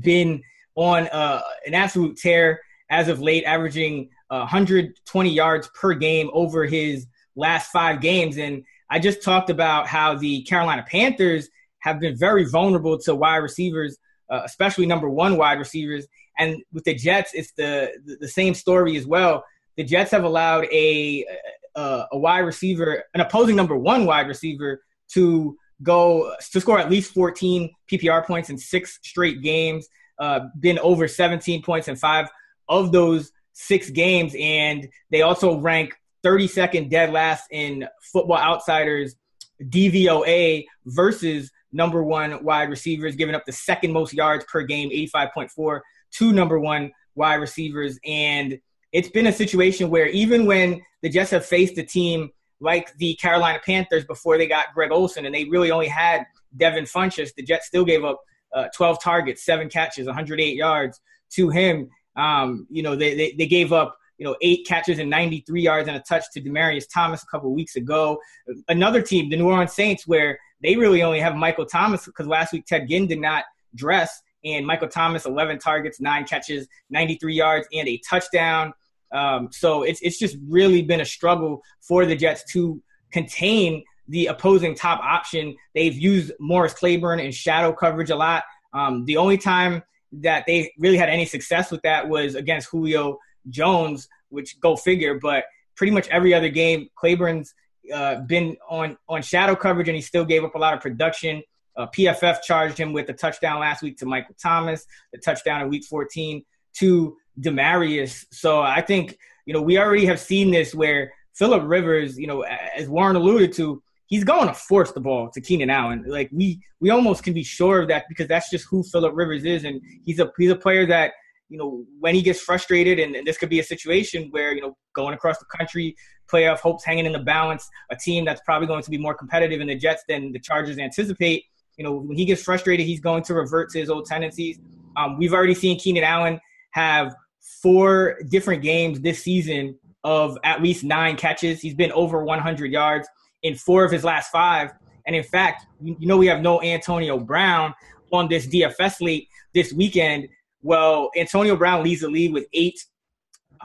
been on uh, an absolute tear as of late, averaging 120 yards per game over his last five games. And I just talked about how the Carolina Panthers have been very vulnerable to wide receivers, uh, especially number one wide receivers. And with the Jets, it's the the same story as well the Jets have allowed a, a, a wide receiver, an opposing number one wide receiver, to go to score at least 14 PPR points in six straight games. Uh, been over 17 points in five of those six games, and they also rank 32nd dead last in Football Outsiders DVOA versus number one wide receivers, giving up the second most yards per game, 85.4 to number one wide receivers, and it's been a situation where even when the Jets have faced a team like the Carolina Panthers before they got Greg Olsen and they really only had Devin Funchess, the Jets still gave up uh, 12 targets, seven catches, 108 yards to him. Um, you know, they, they, they, gave up, you know, eight catches and 93 yards and a touch to Demaryius Thomas a couple weeks ago. Another team, the New Orleans Saints, where they really only have Michael Thomas because last week Ted Ginn did not dress. And Michael Thomas, 11 targets, nine catches, 93 yards, and a touchdown. Um, so it's it's just really been a struggle for the Jets to contain the opposing top option. They've used Morris Claiborne and shadow coverage a lot. Um, the only time that they really had any success with that was against Julio Jones, which go figure. But pretty much every other game, Claiborne's uh, been on on shadow coverage, and he still gave up a lot of production. Uh, PFF charged him with a touchdown last week to Michael Thomas, the touchdown in Week 14 to Demaryius. So I think, you know, we already have seen this where Philip Rivers, you know, as Warren alluded to, he's going to force the ball to Keenan Allen. Like we we almost can be sure of that because that's just who Philip Rivers is, and he's a he's a player that you know when he gets frustrated, and, and this could be a situation where you know going across the country, playoff hopes hanging in the balance, a team that's probably going to be more competitive in the Jets than the Chargers anticipate. You know, when he gets frustrated, he's going to revert to his old tendencies. Um, we've already seen Keenan Allen have four different games this season of at least nine catches. He's been over 100 yards in four of his last five. And in fact, you know, we have no Antonio Brown on this DFS slate this weekend. Well, Antonio Brown leads the league with eight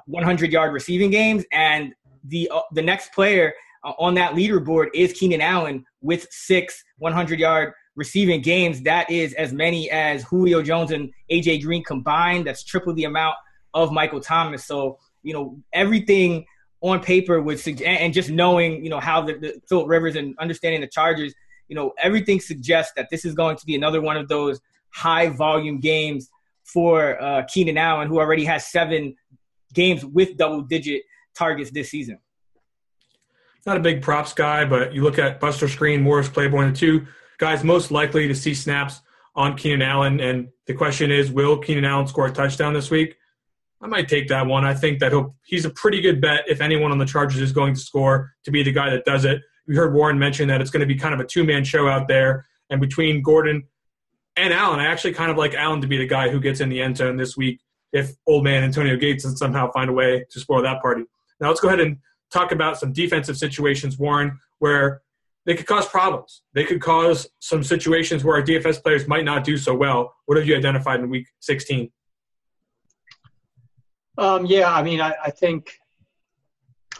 100 yard receiving games. And the, uh, the next player uh, on that leaderboard is Keenan Allen with six 100 yard receiving games. That is as many as Julio Jones and AJ Green combined. That's triple the amount of Michael Thomas. So, you know, everything on paper would suggest, and just knowing, you know, how the, the Philip Rivers and understanding the Chargers, you know, everything suggests that this is going to be another one of those high volume games for uh, Keenan Allen, who already has seven games with double digit targets this season. Not a big props guy, but you look at Buster Skrine, Morris Claiborne, the two guys most likely to see snaps on Keenan Allen. And the question is, will Keenan Allen score a touchdown this week? I might take that one. I think that he's a pretty good bet if anyone on the Chargers is going to score to be the guy that does it. We heard Warren mention that it's going to be kind of a two man show out there. And between Gordon and Allen, I actually kind of like Allen to be the guy who gets in the end zone this week if old man Antonio Gates can somehow find a way to spoil that party. Now let's go ahead and talk about some defensive situations, Warren, where they could cause problems. They could cause some situations where our DFS players might not do so well. What have you identified in week 16? Um, yeah, I mean, I, I, think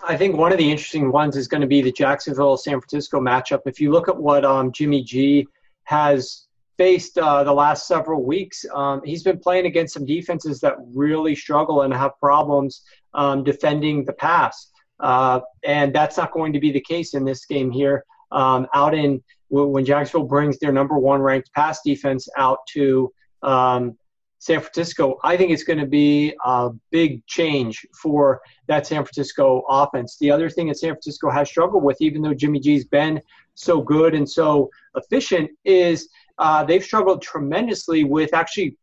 I think one of the interesting ones is going to be the Jacksonville San Francisco matchup. If you look at what um, Jimmy G has faced uh, the last several weeks, um, he's been playing against some defenses that really struggle and have problems um, defending the pass. Uh, and that's not going to be the case in this game here. Um, out in when Jacksonville brings their number one ranked pass defense out to um, San Francisco, I think it's going to be a big change for that San Francisco offense. The other thing that San Francisco has struggled with, even though Jimmy G's been so good and so efficient, is uh, they've struggled tremendously with actually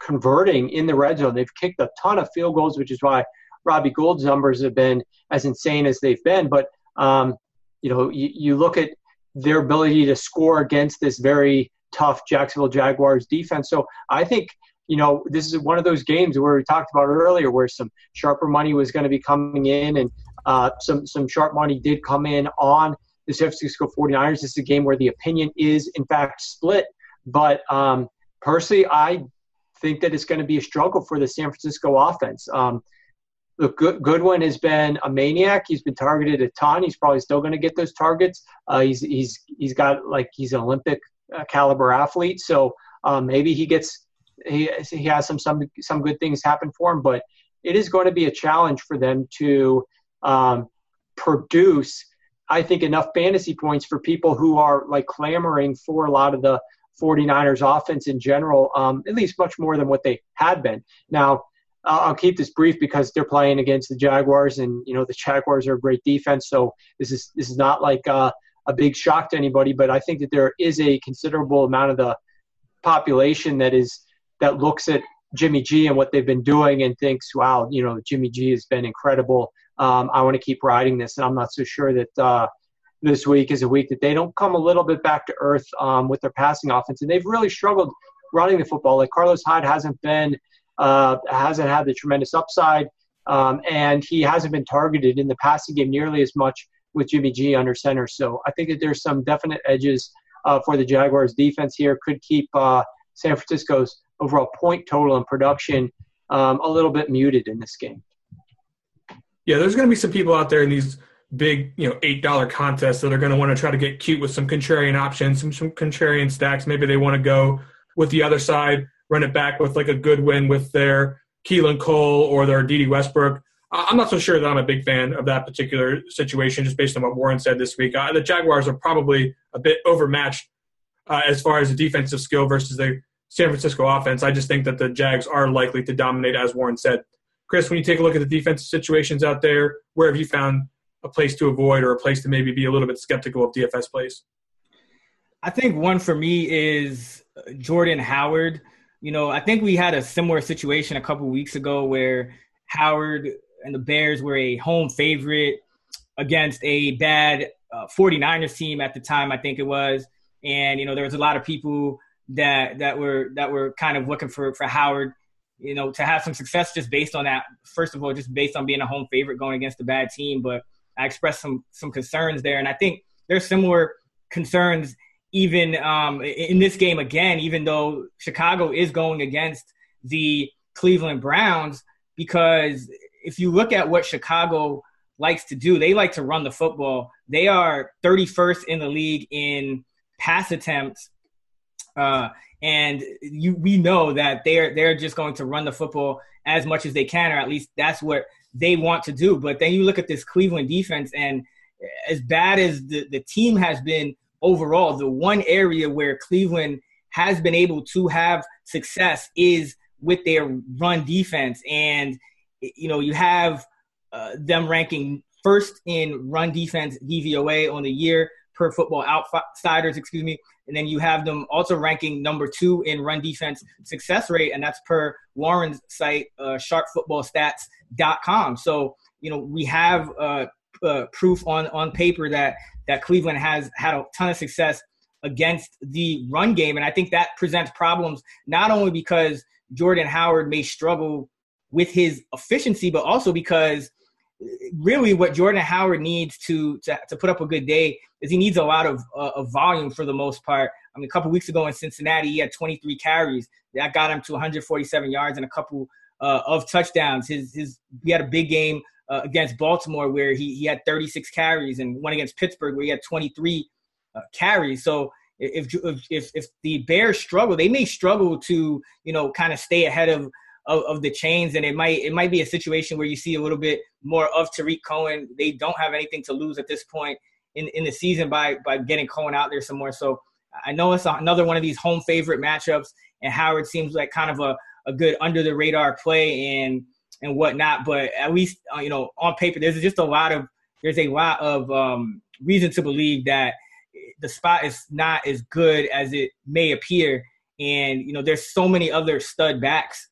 converting in the red zone. They've kicked a ton of field goals, which is why Robbie Gould's numbers have been as insane as they've been. But um, you know, you, you look at their ability to score against this very tough Jacksonville Jaguars defense. So I think you know this is one of those games where we talked about earlier, where some sharper money was going to be coming in, and uh, some some sharp money did come in on the San Francisco 49ers. This is a game where the opinion is in fact split. But um, personally, I think that it's going to be a struggle for the San Francisco offense. Um, Look, Goodwin has been a maniac. He's been targeted a ton. He's probably still going to get those targets. Uh, he's he's he's got like he's an Olympic uh, caliber athlete, so um, maybe he gets he he has some some some good things happen for him. But it is going to be a challenge for them to um, produce. I think enough fantasy points for people who are like clamoring for a lot of the 49ers offense in general, um, at least much more than what they had been. Now, I'll keep this brief because they're playing against the Jaguars, and you know the Jaguars are a great defense. So this is this is not like uh, a big shock to anybody, but I think that there is a considerable amount of the population that is that looks at Jimmy G and what they've been doing and thinks, wow, you know, Jimmy G has been incredible. Um, I want to keep riding this, and I'm not so sure that uh, this week is a week that they don't come a little bit back to earth um, with their passing offense, and they've really struggled running the football. Like Carlos Hyde hasn't been uh, hasn't had the tremendous upside, um, and he hasn't been targeted in the passing game nearly as much with Jimmy G under center. So I think that there's some definite edges uh, for the Jaguars defense here. Could keep uh, San Francisco's overall point total and production um, a little bit muted in this game. Yeah, there's going to be some people out there in these big, you know, eight dollar contests that are going to want to try to get cute with some contrarian options, some some contrarian stacks. Maybe they want to go with the other side run it back with like a Goodwin with their Keelan Cole or their Dede Westbrook. I'm not so sure that I'm a big fan of that particular situation, just based on what Warren said this week. Uh, the Jaguars are probably a bit overmatched uh, as far as the defensive skill versus the San Francisco offense. I just think that the Jags are likely to dominate, as Warren said. Chris, when you take a look at the defensive situations out there, where have you found a place to avoid or a place to maybe be a little bit skeptical of DFS plays? I think one for me is Jordan Howard you know, I think we had a similar situation a couple weeks ago where Howard and the Bears were a home favorite against a bad uh, 49ers team at the time, I think it was. And, you know, there was a lot of people that that were that were kind of looking for for Howard, you know, to have some success just based on that. First of all, just based on being a home favorite going against a bad team. But I expressed some some concerns there. And I think there's similar concerns even um, in this game again, even though Chicago is going against the Cleveland Browns, because if you look at what Chicago likes to do, they like to run the football. They are 31st in the league in pass attempts. Uh, and you, we know that they're they're just going to run the football as much as they can, or at least that's what they want to do. But then you look at this Cleveland defense, and as bad as the, the team has been overall, the one area where Cleveland has been able to have success is with their run defense. And, you know, you have uh, them ranking first in run defense DVOA on the year per football outsiders, excuse me. And then you have them also ranking number two in run defense success rate, and that's per Warren's site, uh, sharpfootballstats.com. So, you know, we have uh, uh, proof on, on paper that that Cleveland has had a ton of success against the run game. And I think that presents problems not only because Jordan Howard may struggle with his efficiency, but also because really what Jordan Howard needs to, to, to put up a good day is he needs a lot of, uh, of volume for the most part. I mean, a couple weeks ago in Cincinnati, he had 23 carries. That got him to 147 yards and a couple uh, of touchdowns. His his he had a big game uh, against Baltimore where he he had 36 carries, and one against Pittsburgh where he had 23 uh, carries. So if, if if the Bears struggle, they may struggle to you know kind of stay ahead of, of, of the chains, and it might it might be a situation where you see a little bit more of Tarik Cohen. They don't have anything to lose at this point in in the season by by getting Cohen out there some more. So I know it's another one of these home favorite matchups, and Howard seems like kind of a, a good under the radar play and and whatnot. But at least uh, you know on paper, there's just a lot of there's a lot of um, reason to believe that the spot is not as good as it may appear. And you know, there's so many other stud backs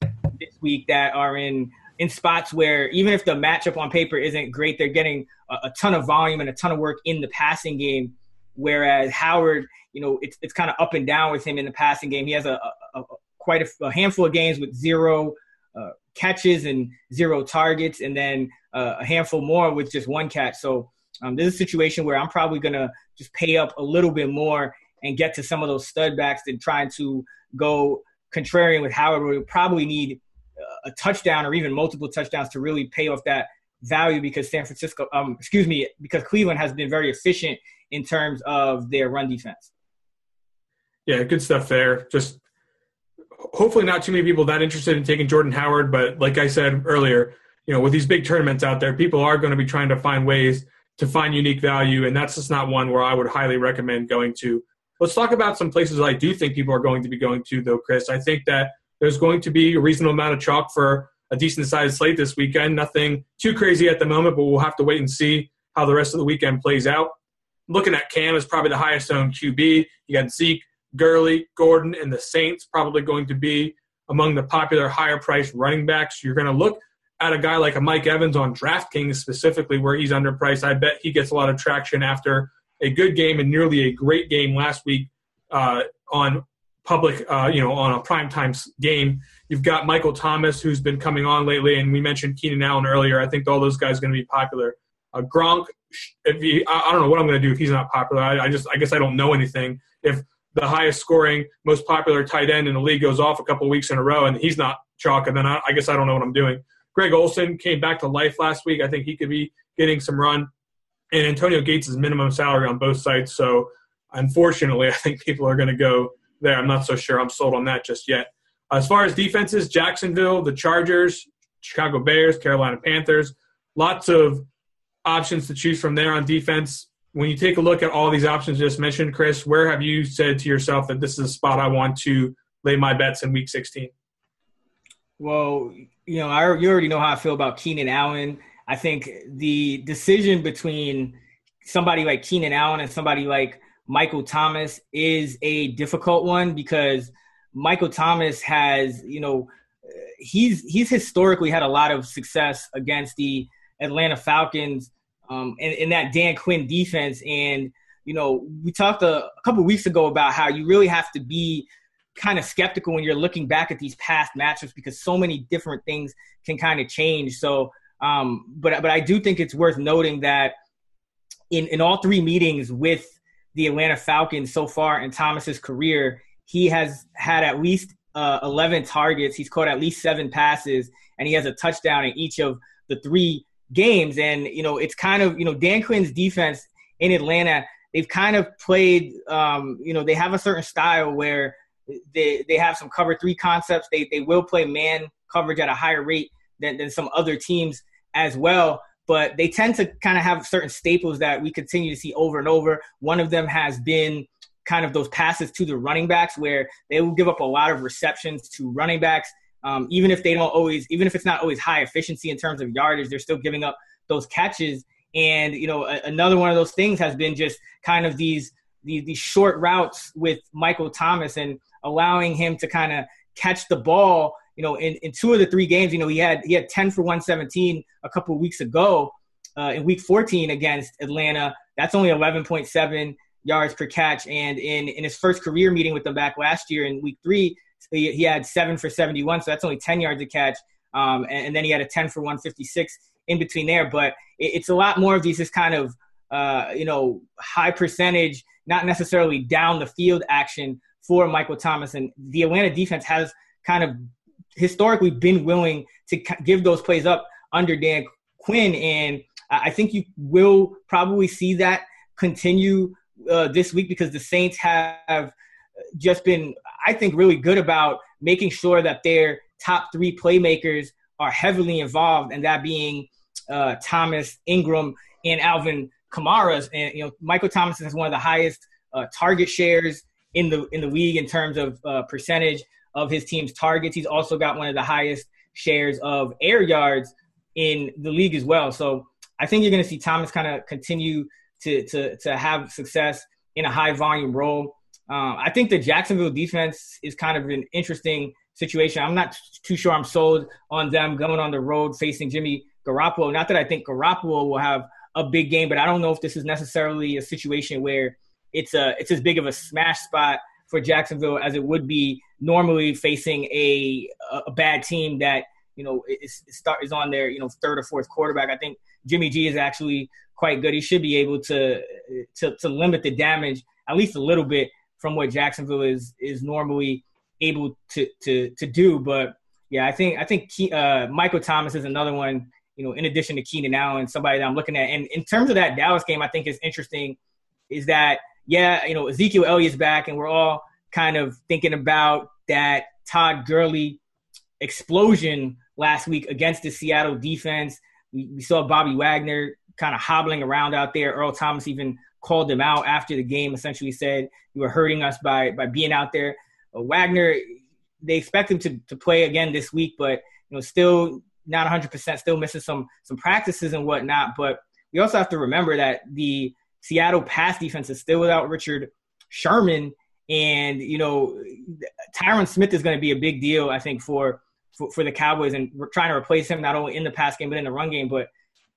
week that are in in spots where even if the matchup on paper isn't great, they're getting a, a ton of volume and a ton of work in the passing game. Whereas Howard, you know, it's it's kind of up and down with him in the passing game. He has a, a, a quite a, handful of games with zero uh, catches and zero targets, and then uh, a handful more with just one catch. So um, this is a situation where I'm probably going to just pay up a little bit more and get to some of those stud backs than trying to go contrarian with Howard. We probably need a touchdown or even multiple touchdowns to really pay off that value because San Francisco, um, excuse me, because Cleveland has been very efficient in terms of their run defense. Yeah, good stuff there. Just hopefully not too many people that interested in taking Jordan Howard, but like I said earlier, you know, with these big tournaments out there, people are going to be trying to find ways to find unique value, and that's just not one where I would highly recommend going to. Let's talk about some places I do think people are going to be going to, though, Chris. I think that there's going to be a reasonable amount of chalk for a decent sized slate this weekend. Nothing too crazy at the moment, but we'll have to wait and see how the rest of the weekend plays out. Looking at Cam is probably the highest owned QB. You got Zeke, Gurley, Gordon, and the Saints probably going to be among the popular higher priced running backs. You're going to look at a guy like a Mike Evans on DraftKings specifically, where he's underpriced, I bet he gets a lot of traction after a good game and nearly a great game last week uh, on public, uh, you know, on a prime time game. You've got Michael Thomas, who's been coming on lately, and we mentioned Keenan Allen earlier. I think all those guys are going to be popular. Uh, Gronk, if he, I, I, don't know what I'm going to do if he's not popular. I, I just, I guess I don't know anything. If the highest scoring, most popular tight end in the league goes off a couple weeks in a row and he's not chalk, and then I, I guess I don't know what I'm doing. Greg Olsen came back to life last week. I think he could be getting some run. And Antonio Gates is minimum salary on both sides. So unfortunately, I think people are going to go there. I'm not so sure I'm sold on that just yet. As far as defenses, Jacksonville, the Chargers, Chicago Bears, Carolina Panthers, lots of options to choose from there on defense. When you take a look at all these options just mentioned, Chris, where have you said to yourself that this is a spot I want to lay my bets in week 16? Well, you know, I you already know how I feel about Keenan Allen. I think the decision between somebody like Keenan Allen and somebody like Michael Thomas is a difficult one because Michael Thomas has, you know, he's he's historically had a lot of success against the Atlanta Falcons um, and, and that Dan Quinn defense. And you know, we talked a, a couple weeks ago about how you really have to be kind of skeptical when you're looking back at these past matchups because so many different things can kind of change. So, um, but but I do think it's worth noting that in in all three meetings with the Atlanta Falcons so far in Thomas's career, he has had at least uh, 11 targets. He's caught at least seven passes, and he has a touchdown in each of the three games. And you know, it's kind of you know Dan Quinn's defense in Atlanta. They've kind of played. Um, you know, they have a certain style where they they have some cover three concepts. They they will play man coverage at a higher rate than, than some other teams as well. But they tend to kind of have certain staples that we continue to see over and over. One of them has been kind of those passes to the running backs where they will give up a lot of receptions to running backs. Um, even if they don't always, even if it's not always high efficiency in terms of yardage, they're still giving up those catches. And you know, a, another one of those things has been just kind of these these, these short routes with Michael Thomas and allowing him to kind of catch the ball. You know, in, in two of the three games, you know, he had he had 10 for 117 a couple weeks ago uh, in week 14 against Atlanta. That's only 11.7 yards per catch. And in, in his first career meeting with them back last year in week three, he, he had seven for 71. So that's only 10 yards a catch. Um, and, and, then he had a 10 for 156 in between there. But it, it's a lot more of these just kind of, uh, you know, high percentage, not necessarily down the field action for Michael Thomas. And the Atlanta defense has kind of historically been willing to give those plays up under Dan Quinn, and I think you will probably see that continue uh, this week because the Saints have just been, I think, really good about making sure that their top three playmakers are heavily involved, and that being uh, Thomas, Ingram, and Alvin Kamara's. And you know, Michael Thomas has one of the highest uh, target shares in the in the league in terms of uh, percentage of his team's targets. He's also got one of the highest shares of air yards in the league as well. So I think you're going to see Thomas kind of continue to to to have success in a high volume role. Um, I think the Jacksonville defense is kind of an interesting situation. I'm not too sure I'm sold on them going on the road facing Jimmy Garoppolo. Not that I think Garoppolo will have a big game, but I don't know if this is necessarily a situation where it's a it's as big of a smash spot for Jacksonville as it would be normally facing a a bad team that you know is, start is on their you know third or fourth quarterback. I think Jimmy G is actually quite good. He should be able to to to limit the damage at least a little bit from what Jacksonville is is normally able to to to do. But yeah, I think I think uh, Michael Thomas is another one. You know, in addition to Keenan Allen, somebody that I'm looking at. And in terms of that Dallas game, I think is interesting is that yeah, you know, Ezekiel Elliott's back, and we're all kind of thinking about that Todd Gurley explosion last week against the Seattle defense. We, we saw Bobby Wagner kind of hobbling around out there. Earl Thomas even called him out after the game, essentially said, You were hurting us by, by being out there. Wagner, they expect him to, to play again this week, but you know, still not 100%, still missing some some practices and whatnot. But we also have to remember that the Seattle pass defense is still without Richard Sherman, and you know, Tyron Smith is going to be a big deal, I think, for for, for the Cowboys and we're trying to replace him not only in the pass game but in the run game. But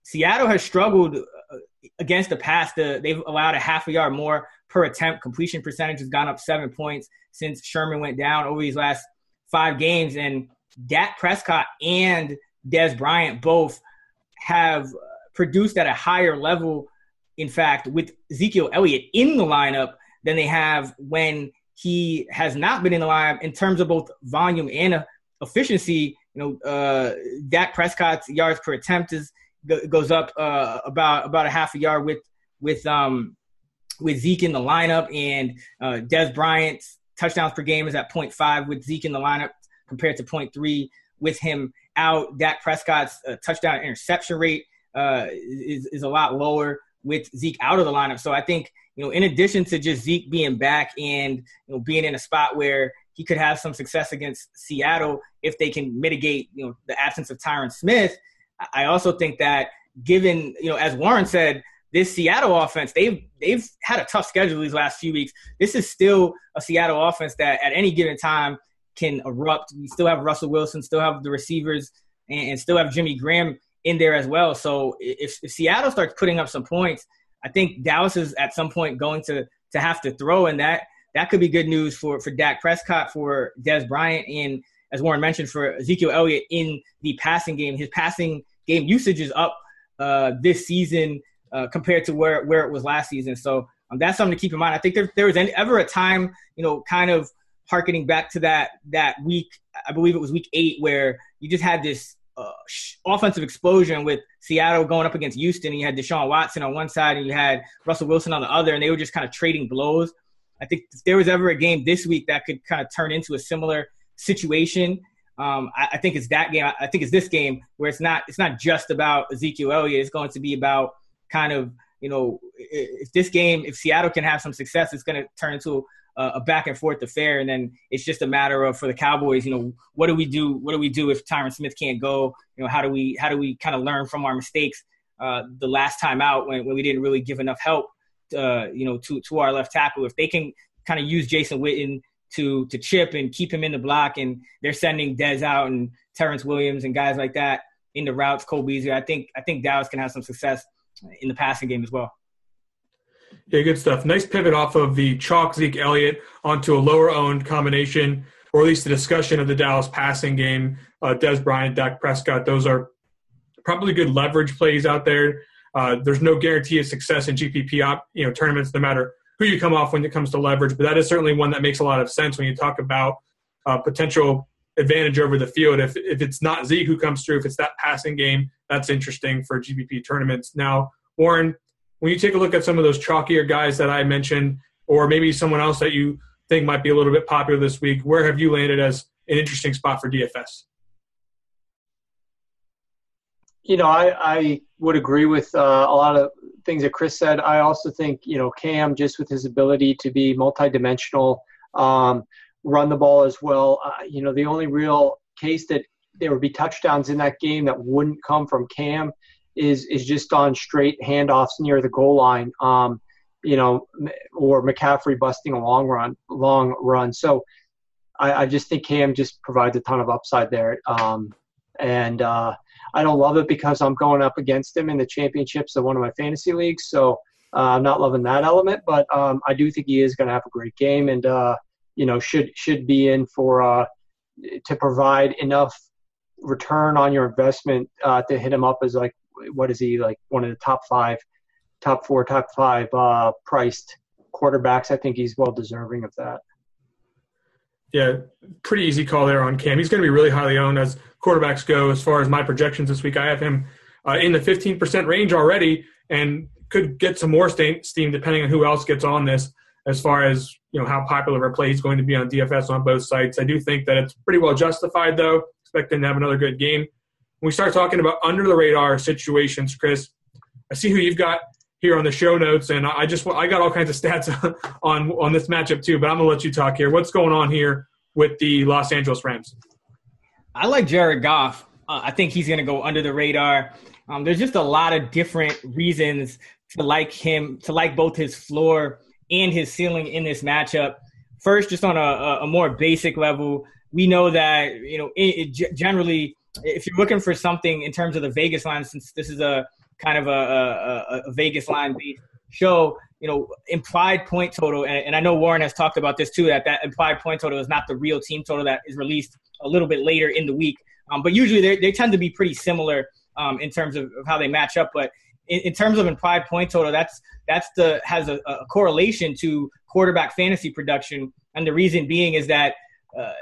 Seattle has struggled uh, against the pass. The, they've allowed a half a yard more per attempt. Completion percentage has gone up seven points since Sherman went down over these last five games. And Dak Prescott and Dez Bryant both have produced at a higher level, in fact, with Ezekiel Elliott in the lineup than they have when he has not been in the lineup in terms of both volume and efficiency, you know, uh, Dak Prescott's yards per attempt is goes up uh, about about a half a yard with with um with Zeke in the lineup, and uh, Dez Bryant's touchdowns per game is at 0.5 with Zeke in the lineup compared to 0.3 with him out. Dak Prescott's uh, touchdown interception rate uh, is is a lot lower with Zeke out of the lineup. So I think you know, in addition to just Zeke being back and you know being in a spot where he could have some success against Seattle if they can mitigate, you know, the absence of Tyron Smith. I also think that given, you know, as Warren said, this Seattle offense, they've they've had a tough schedule these last few weeks. This is still a Seattle offense that at any given time can erupt. We still have Russell Wilson, still have the receivers, and, and still have Jimmy Graham in there as well. So if, if Seattle starts putting up some points, I think Dallas is at some point going to to have to throw, and that that could be good news for for Dak Prescott, for Dez Bryant, and as Warren mentioned, for Ezekiel Elliott in the passing game. His passing game usage is up uh, this season uh, compared to where where it was last season. So um, that's something to keep in mind. I think there there was any, ever a time, you know, kind of harkening back to that that week. I believe it was week eight where you just had this uh, offensive explosion with Seattle going up against Houston. And you had Deshaun Watson on one side and you had Russell Wilson on the other, and they were just kind of trading blows. I think if there was ever a game this week that could kind of turn into a similar situation, um, I, I, think it's that game. I think it's this game where it's not it's not just about Ezekiel Elliott. It's going to be about kind of you know if this game if Seattle can have some success, it's going to turn into a, back and forth affair, and then it's just a matter of for the Cowboys, you know, what do we do? What do we do if Tyron Smith can't go? You know, how do we how do we kind of learn from our mistakes uh, the last time out when, when we didn't really give enough help? uh, you know, to to our left tackle. If they can kind of use Jason Witten to to chip and keep him in the block, and they're sending Dez out and Terrance Williams and guys like that in the routes, Cole Beasley. I think I think Dallas can have some success in the passing game as well. Yeah, good stuff. Nice pivot off of the chalk Zeke Elliott onto a lower owned combination, or at least the discussion of the Dallas passing game. Uh, Dez Bryant, Dak Prescott, those are probably good leverage plays out there uh, there's no guarantee of success in GPP op, you know tournaments, no matter who you come off when it comes to leverage. But that is certainly one that makes a lot of sense when you talk about uh, potential advantage over the field. If if it's not Zeke who comes through, if it's that passing game, that's interesting for GPP tournaments. Now, Warren, when you take a look at some of those chalkier guys that I mentioned, or maybe someone else that you think might be a little bit popular this week, where have you landed as an interesting spot for DFS? You know, I, I would agree with uh, a lot of things that Chris said. I also think, you know, Cam, just with his ability to be multidimensional, um, run the ball as well, uh, you know, the only real case that there would be touchdowns in that game that wouldn't come from Cam is is just on straight handoffs near the goal line. Um, you know, or McCaffrey busting a long run, long run. So I, I just think Cam just provides a ton of upside there. Um, and uh, I don't love it because I'm going up against him in the championships of one of my fantasy leagues. So uh, I'm not loving that element, but um, I do think he is going to have a great game and uh, you know should should be in for uh, to provide enough return on your investment uh, to hit him up as like what is he like one of the top five, top four, top five uh, priced quarterbacks. I think he's well deserving of that. Yeah, pretty easy call there on Cam. He's going to be really highly owned as quarterbacks go. As far as my projections this week, I have him uh, in the 15% range already, and could get some more steam depending on who else gets on this. As far as you know, how popular a play he's going to be on DFS on both sites. I do think that it's pretty well justified, though. Expect to have another good game when we start talking about under the radar situations, Chris, I see who you've got here on the show notes, and I just I got all kinds of stats on on this matchup too. But I'm gonna let you talk here. What's going on here with the Los Angeles Rams? I like Jared Goff. Uh, I think he's gonna go under the radar. Um, there's just a lot of different reasons to like him, to like both his floor and his ceiling in this matchup. First, just on a, a more basic level, we know that you know it, it generally if you're looking for something in terms of the Vegas line, since this is a kind of a, a, a Vegas line based show, you know, implied point total, and, and, I know Warren has talked about this too, that that implied point total is not the real team total that is released a little bit later in the week. Um, but usually they tend to be pretty similar um, in terms of, of, how they match up. But in, in, terms of implied point total, that's that's the has a, a correlation to quarterback fantasy production, and the reason being is that uh,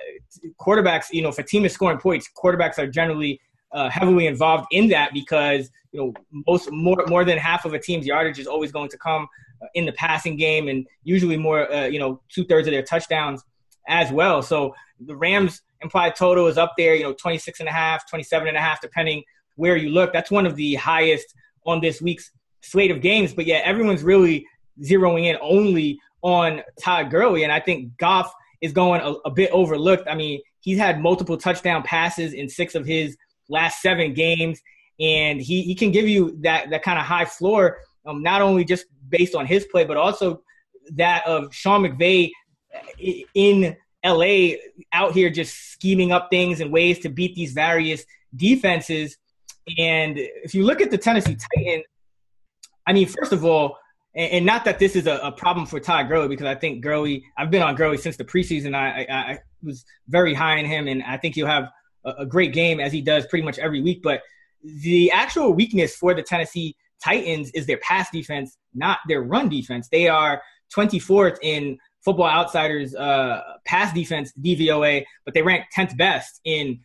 quarterbacks, you know, if a team is scoring points, quarterbacks are generally uh, heavily involved in that because you know most more more than half of a team's yardage is always going to come uh, in the passing game, and usually more uh, you know two thirds of their touchdowns as well. So the Rams implied total is up there, you know, 26 and a half, 27 and a half, depending where you look. That's one of the highest on this week's slate of games. But yeah, everyone's really zeroing in only on Todd Gurley, and I think Goff – is going a, a bit overlooked. I mean, he's had multiple touchdown passes in six of his last seven games, and he, he can give you that that kind of high floor, um, not only just based on his play, but also that of Sean McVay in LA out here just scheming up things and ways to beat these various defenses. And if you look at the Tennessee Titans, I mean, first of all, and, and not that this is a, a, problem for Todd Gurley because I think Gurley, I've been on Gurley since the preseason. I, I, I was very high in him, and I think he'll have a, a great game as he does pretty much every week. But the actual weakness for the Tennessee Titans is their pass defense, not their run defense. They are 24th in Football Outsiders uh, pass defense DVOA, but they rank 10th best in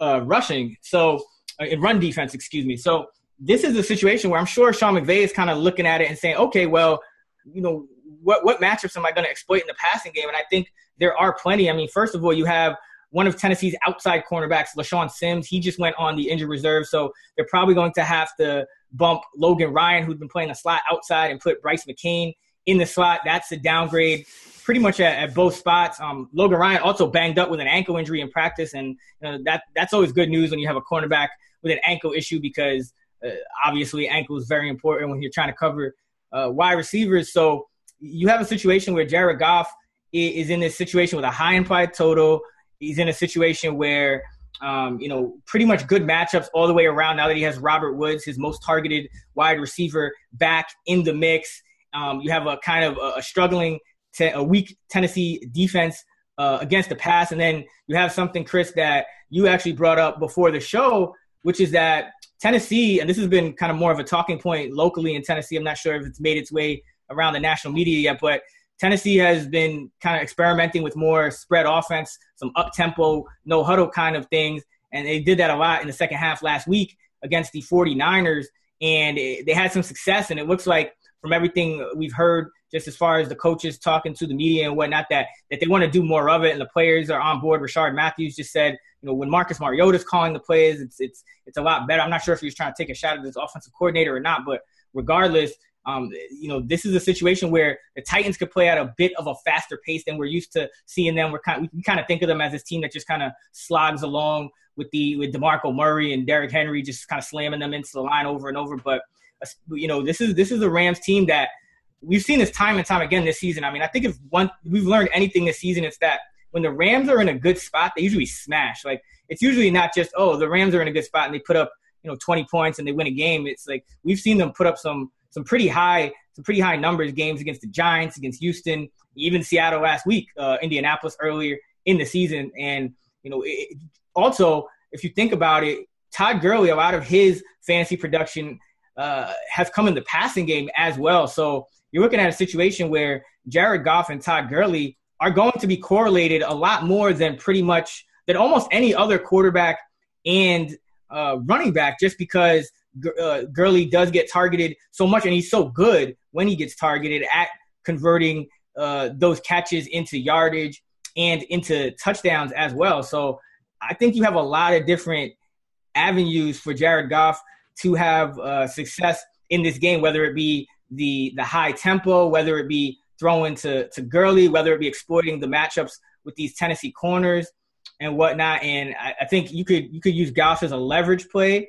uh, rushing. So uh, in run defense, excuse me. So this is a situation where I'm sure Sean McVay is kind of looking at it and saying, okay, well, you know, what what matchups am I going to exploit in the passing game? And I think there are plenty. I mean, first of all, you have one of Tennessee's outside cornerbacks, LeShaun Sims. He just went on the injured reserve, so they're probably going to have to bump Logan Ryan, who's been playing the slot outside, and put Brice McCain in the slot. That's a downgrade pretty much at, at both spots. Um, Logan Ryan also banged up with an ankle injury in practice, and you know, that that's always good news when you have a cornerback with an ankle issue because uh, obviously, ankle is very important when you're trying to cover uh, wide receivers. So you have a situation where Jared Goff is in this situation with a high implied total. He's in a situation where um, you know, pretty much good matchups all the way around. Now that he has Robert Woods, his most targeted wide receiver, back in the mix, um, you have a kind of a, a struggling, te- a weak Tennessee defense uh, against the pass, and then you have something, Chris, that you actually brought up before the show, which is that Tennessee, and this has been kind of more of a talking point locally in Tennessee. I'm not sure if it's made its way around the national media yet, but Tennessee has been kind of experimenting with more spread offense, some up tempo, no huddle kind of things. And they did that a lot in the second half last week against the 49ers. And they had some success. And it looks like from everything we've heard, just as far as the coaches talking to the media and whatnot, that, that they want to do more of it. And the players are on board. Rishard Matthews just said, you know, when Marcus Mariota's calling the plays, it's, it's, it's a lot better. I'm not sure if he was trying to take a shot at this offensive coordinator or not, but regardless – um, you know, this is a situation where the Titans could play at a bit of a faster pace than we're used to seeing them. We're kind we kind of think of them as this team that just kind of slogs along with the with DeMarco Murray and Derrick Henry just kind of slamming them into the line over and over. But you know, this is this is a Rams team that we've seen this time and time again this season. I mean, I think if one we've learned anything this season, it's that when the Rams are in a good spot, they usually smash. Like it's usually not just oh the Rams are in a good spot and they put up you know 20 points and they win a game. It's like we've seen them put up some some pretty high some pretty high numbers games against the Giants, against Houston, even Seattle last week, uh, Indianapolis earlier in the season, and you know it, also if you think about it, Todd Gurley, a lot of his fantasy production uh, has come in the passing game as well. So you're looking at a situation where Jared Goff and Todd Gurley are going to be correlated a lot more than pretty much than almost any other quarterback and uh, running back, just because uh, Gurley does get targeted so much, and he's so good when he gets targeted at converting uh, those catches into yardage and into touchdowns as well. So I think you have a lot of different avenues for Jared Goff to have uh, success in this game, whether it be the the high tempo, whether it be throwing to to Gurley, whether it be exploiting the matchups with these Tennessee corners and whatnot. And I, I think you could you could use Goff as a leverage play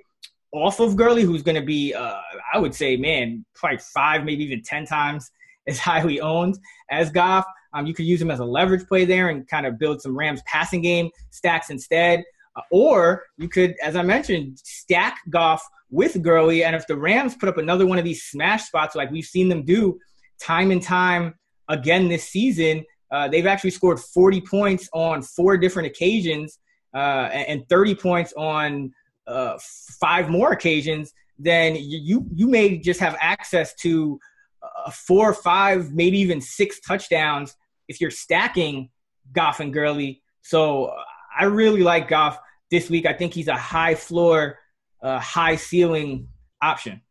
off of Gurley, who's going to be, uh, I would say, man, probably five, maybe even 10 times as highly owned as Goff. Um, you could use him as a leverage play there and kind of build some Rams passing game stacks instead. Uh, or you could, as I mentioned, stack Goff with Gurley. And if the Rams put up another one of these smash spots like we've seen them do time and time again this season, uh, they've actually scored 40 points on four different occasions uh, and 30 points on uh, five more occasions, then you you may just have access to uh, four, five, maybe even six touchdowns if you're stacking Goff and Gurley. So I really like Goff this week. I think he's a high floor, uh, high ceiling option.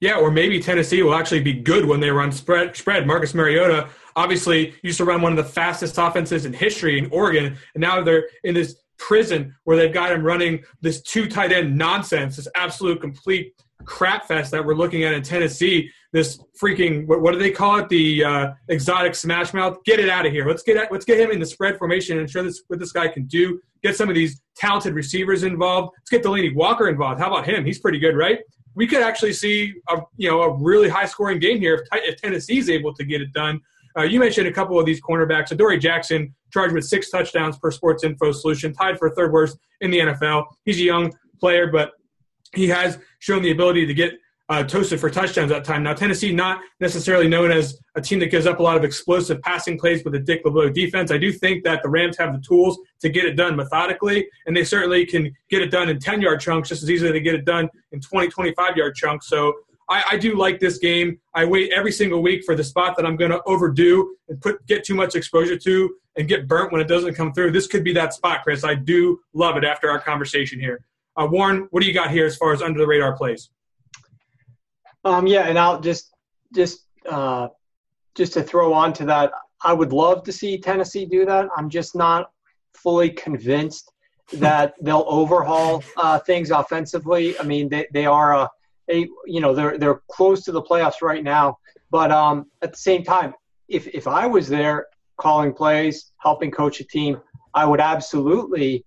Yeah, or maybe Tennessee will actually be good when they run spread. Spread. Marcus Mariota obviously used to run one of the fastest offenses in history in Oregon, and now they're in this prison where they've got him running this two tight end nonsense, this absolute complete crap fest that we're looking at in Tennessee. This freaking what, what do they call it? The uh, exotic smash mouth. Get it out of here. Let's get at, let's get him in the spread formation and show this what this guy can do. Get some of these talented receivers involved. Let's get Delanie Walker involved. How about him? He's pretty good, right? We could actually see a you know a really high scoring game here if, if Tennessee's able to get it done. Uh, you mentioned a couple of these cornerbacks. Adoree Jackson charged with six touchdowns per Sports Info solution, tied for third worst in the NFL. He's a young player, but he has shown the ability to get uh, toasted for touchdowns at time. Now, Tennessee not necessarily known as a team that gives up a lot of explosive passing plays with a Dick LeBeau defense. I do think that the Rams have the tools to get it done methodically, and they certainly can get it done in 10-yard chunks just as easily as they get it done in 20, 25-yard chunks. So I, I, do like this game. I wait every single week for the spot that I'm going to overdo and put get too much exposure to and get burnt when it doesn't come through. This could be that spot, Chris. I do love it after our conversation here. Uh, Warren, what do you got here as far as under the radar plays? Um, yeah, and I'll just just uh, just to throw on to that, I would love to see Tennessee do that. I'm just not fully convinced that they'll overhaul uh, things offensively. I mean, they, they are a they you know they're they're close to the playoffs right now. But um, at the same time, if if I was there calling plays, helping coach a team, I would absolutely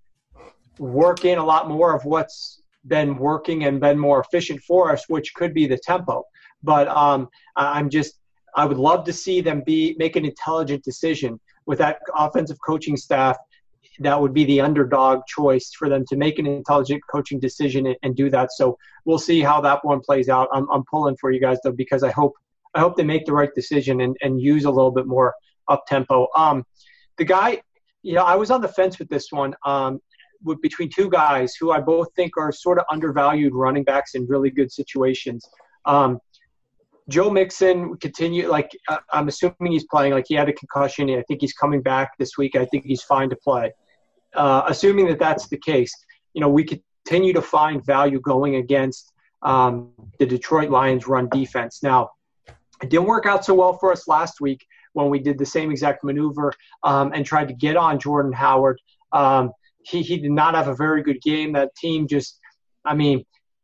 work in a lot more of what's been working and been more efficient for us, which could be the tempo. But um, I'm just I would love to see them be make an intelligent decision with that offensive coaching staff that would be the underdog choice for them to make an intelligent coaching decision and, and do that. So we'll see how that one plays out. I'm, I'm pulling for you guys though because I hope I hope they make the right decision and, and use a little bit more up tempo. Um, the guy, you know, I was on the fence with this one. Um, with, between two guys who I both think are sort of undervalued running backs in really good situations. Um, Joe Mixon continue like uh, I'm assuming he's playing. Like he had a concussion. and I think he's coming back this week. I think he's fine to play. Uh, assuming that that's the case, you know, we continue to find value going against um, the Detroit Lions run defense. Now, it didn't work out so well for us last week when we did the same exact maneuver um, and tried to get on Jordan Howard. Um, he, he did not have a very good game. That team just, I mean,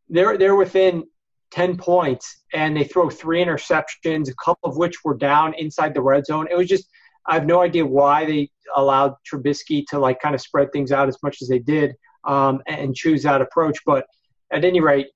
they're they're within 10 points and they throw three interceptions, a couple of which were down inside the red zone. It was just, I have no idea why they allowed Trubisky to like kind of spread things out as much as they did um, and choose that approach. But at any rate,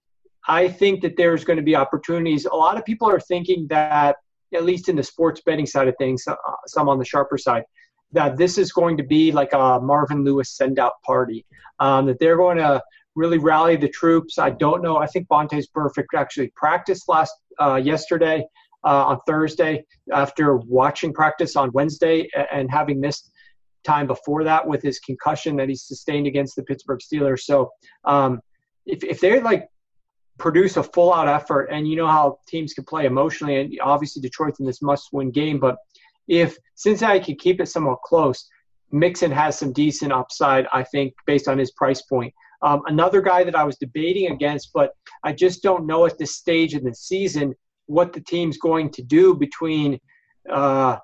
I think that there's going to be opportunities. A lot of people are thinking that, at least in the sports betting side of things, uh, some on the sharper side, that this is going to be like a Marvin Lewis send out party. Um, that they're going to really rally the troops. I don't know. I think Vontaze Burfict actually practiced last uh, yesterday uh, on Thursday after watching practice on Wednesday and having missed time before that with his concussion that he sustained against the Pittsburgh Steelers. So um, if if they're like produce a full out effort. And you know how teams can play emotionally, and obviously Detroit's in this must win game. But if Cincinnati can keep it somewhat close, Mixon has some decent upside, I think, based on his price point. Um, another guy that I was debating against, but I just don't know at this stage in the season what the team's going to do between uh,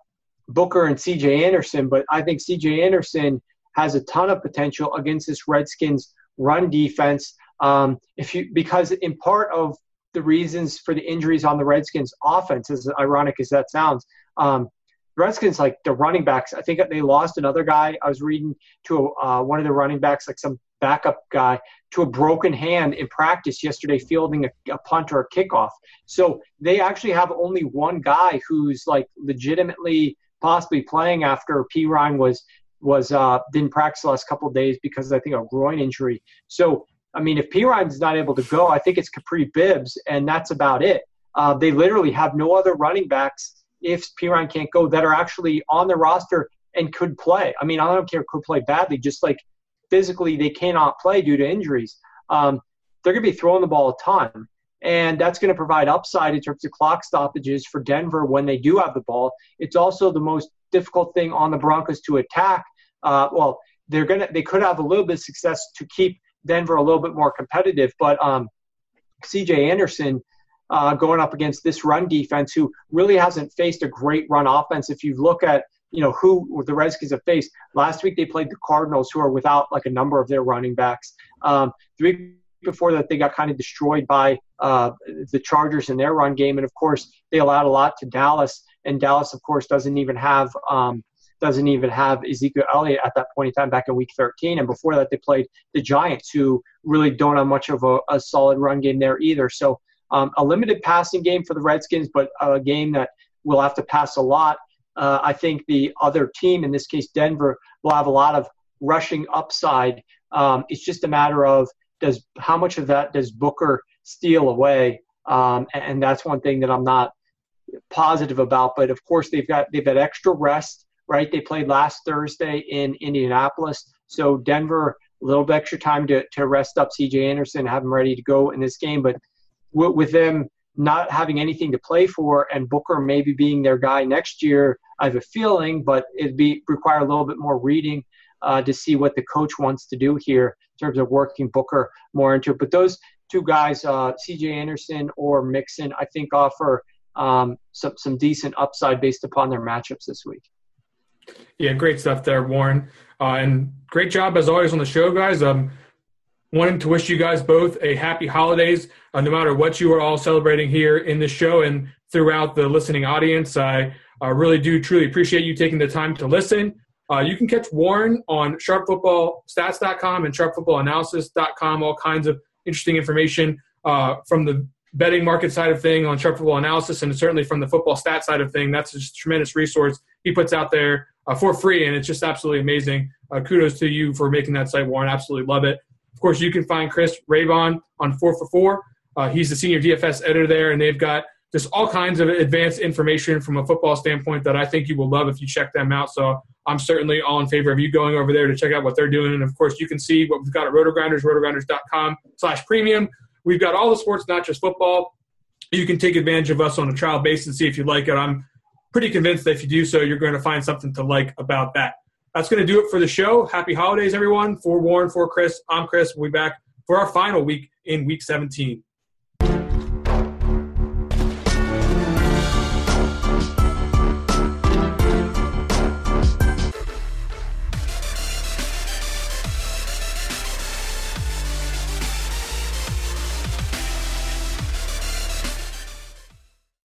Booker and CJ Anderson. But I think CJ Anderson has a ton of potential against this Redskins run defense. Um, if you because in part of the reasons for the injuries on the Redskins offense, as ironic as that sounds, um, Redskins like the running backs. I think they lost another guy. I was reading to uh, one of the running backs, like some backup guy, to a broken hand in practice yesterday, fielding a, a punt or a kickoff. So they actually have only one guy who's like legitimately possibly playing after Perine was was uh, didn't practice the last couple of days because I think a groin injury. So I mean, if Perine's not able to go, I think it's Kapri Bibbs, and that's about it. Uh, they literally have no other running backs if Perine can't go that are actually on the roster and could play. I mean, I don't care could play badly, just like physically they cannot play due to injuries. Um, they're going to be throwing the ball a ton, and that's going to provide upside in terms of clock stoppages for Denver when they do have the ball. It's also the most difficult thing on the Broncos to attack. Uh, well, they're gonna they could have a little bit of success to keep Denver a little bit more competitive. But um, C.J. Anderson uh, going up against this run defense, who really hasn't faced a great run offense. If you look at you know who the Redskins have faced last week, they played the Cardinals, who are without like a number of their running backs. Um, the week before that, they got kind of destroyed by uh, the Chargers in their run game, and of course, they allowed a lot to Dallas. And Dallas, of course, doesn't even have um, doesn't even have Ezekiel Elliott at that point in time back in week 13. And before that, they played the Giants, who really don't have much of a, a solid run game there either. So um, a limited passing game for the Redskins, but a game that will have to pass a lot. Uh, I think the other team, in this case Denver, will have a lot of rushing upside. Um, it's just a matter of does how much of that does Booker steal away, um, and, and that's one thing that I'm not positive about. But of course, they've got they've had extra rest right? They played last Thursday in Indianapolis. So Denver, a little bit extra time to, to rest up CJ Anderson, have him ready to go in this game. But with them not having anything to play for and Booker maybe being their guy next year, I have a feeling, but it'd be require a little bit more reading uh, to see what the coach wants to do here in terms of working Booker more into it. But those two guys, uh, CJ Anderson or Mixon, I think offer um, some, some decent upside based upon their matchups this week. Yeah, great stuff there, Warren. Uh, and great job as always on the show, guys. Um, wanting to wish you guys both a happy holidays, uh, no matter what you are all celebrating here in the show and throughout the listening audience. I uh, really do truly appreciate you taking the time to listen. Uh, you can catch Warren on sharpfootballstats.com and sharpfootballanalysis.com, all kinds of interesting information uh, from the betting market side of thing on sharp football analysis and certainly from the football stat side of thing. That's a tremendous resource he puts out there uh, for free, and it's just absolutely amazing. Uh, kudos to you for making that site, Warren. Absolutely love it. Course, you can find Chris Raybon on 4 for 4. Uh, he's the senior DFS editor there, and they've got just all kinds of advanced information from a football standpoint that I think you will love if you check them out. So I'm certainly all in favor of you going over there to check out what they're doing. And of course, you can see what we've got at RotoGrinders, rotogrinders.com slash premium. We've got all the sports, not just football. you can take advantage of us on a trial basis and see if you like it. I'm pretty convinced that if you do so, you're going to find something to like about that. That's going to do it for the show. Happy holidays, everyone. For Warren, for Chris, I'm Chris. We'll be back for our final week in week 17.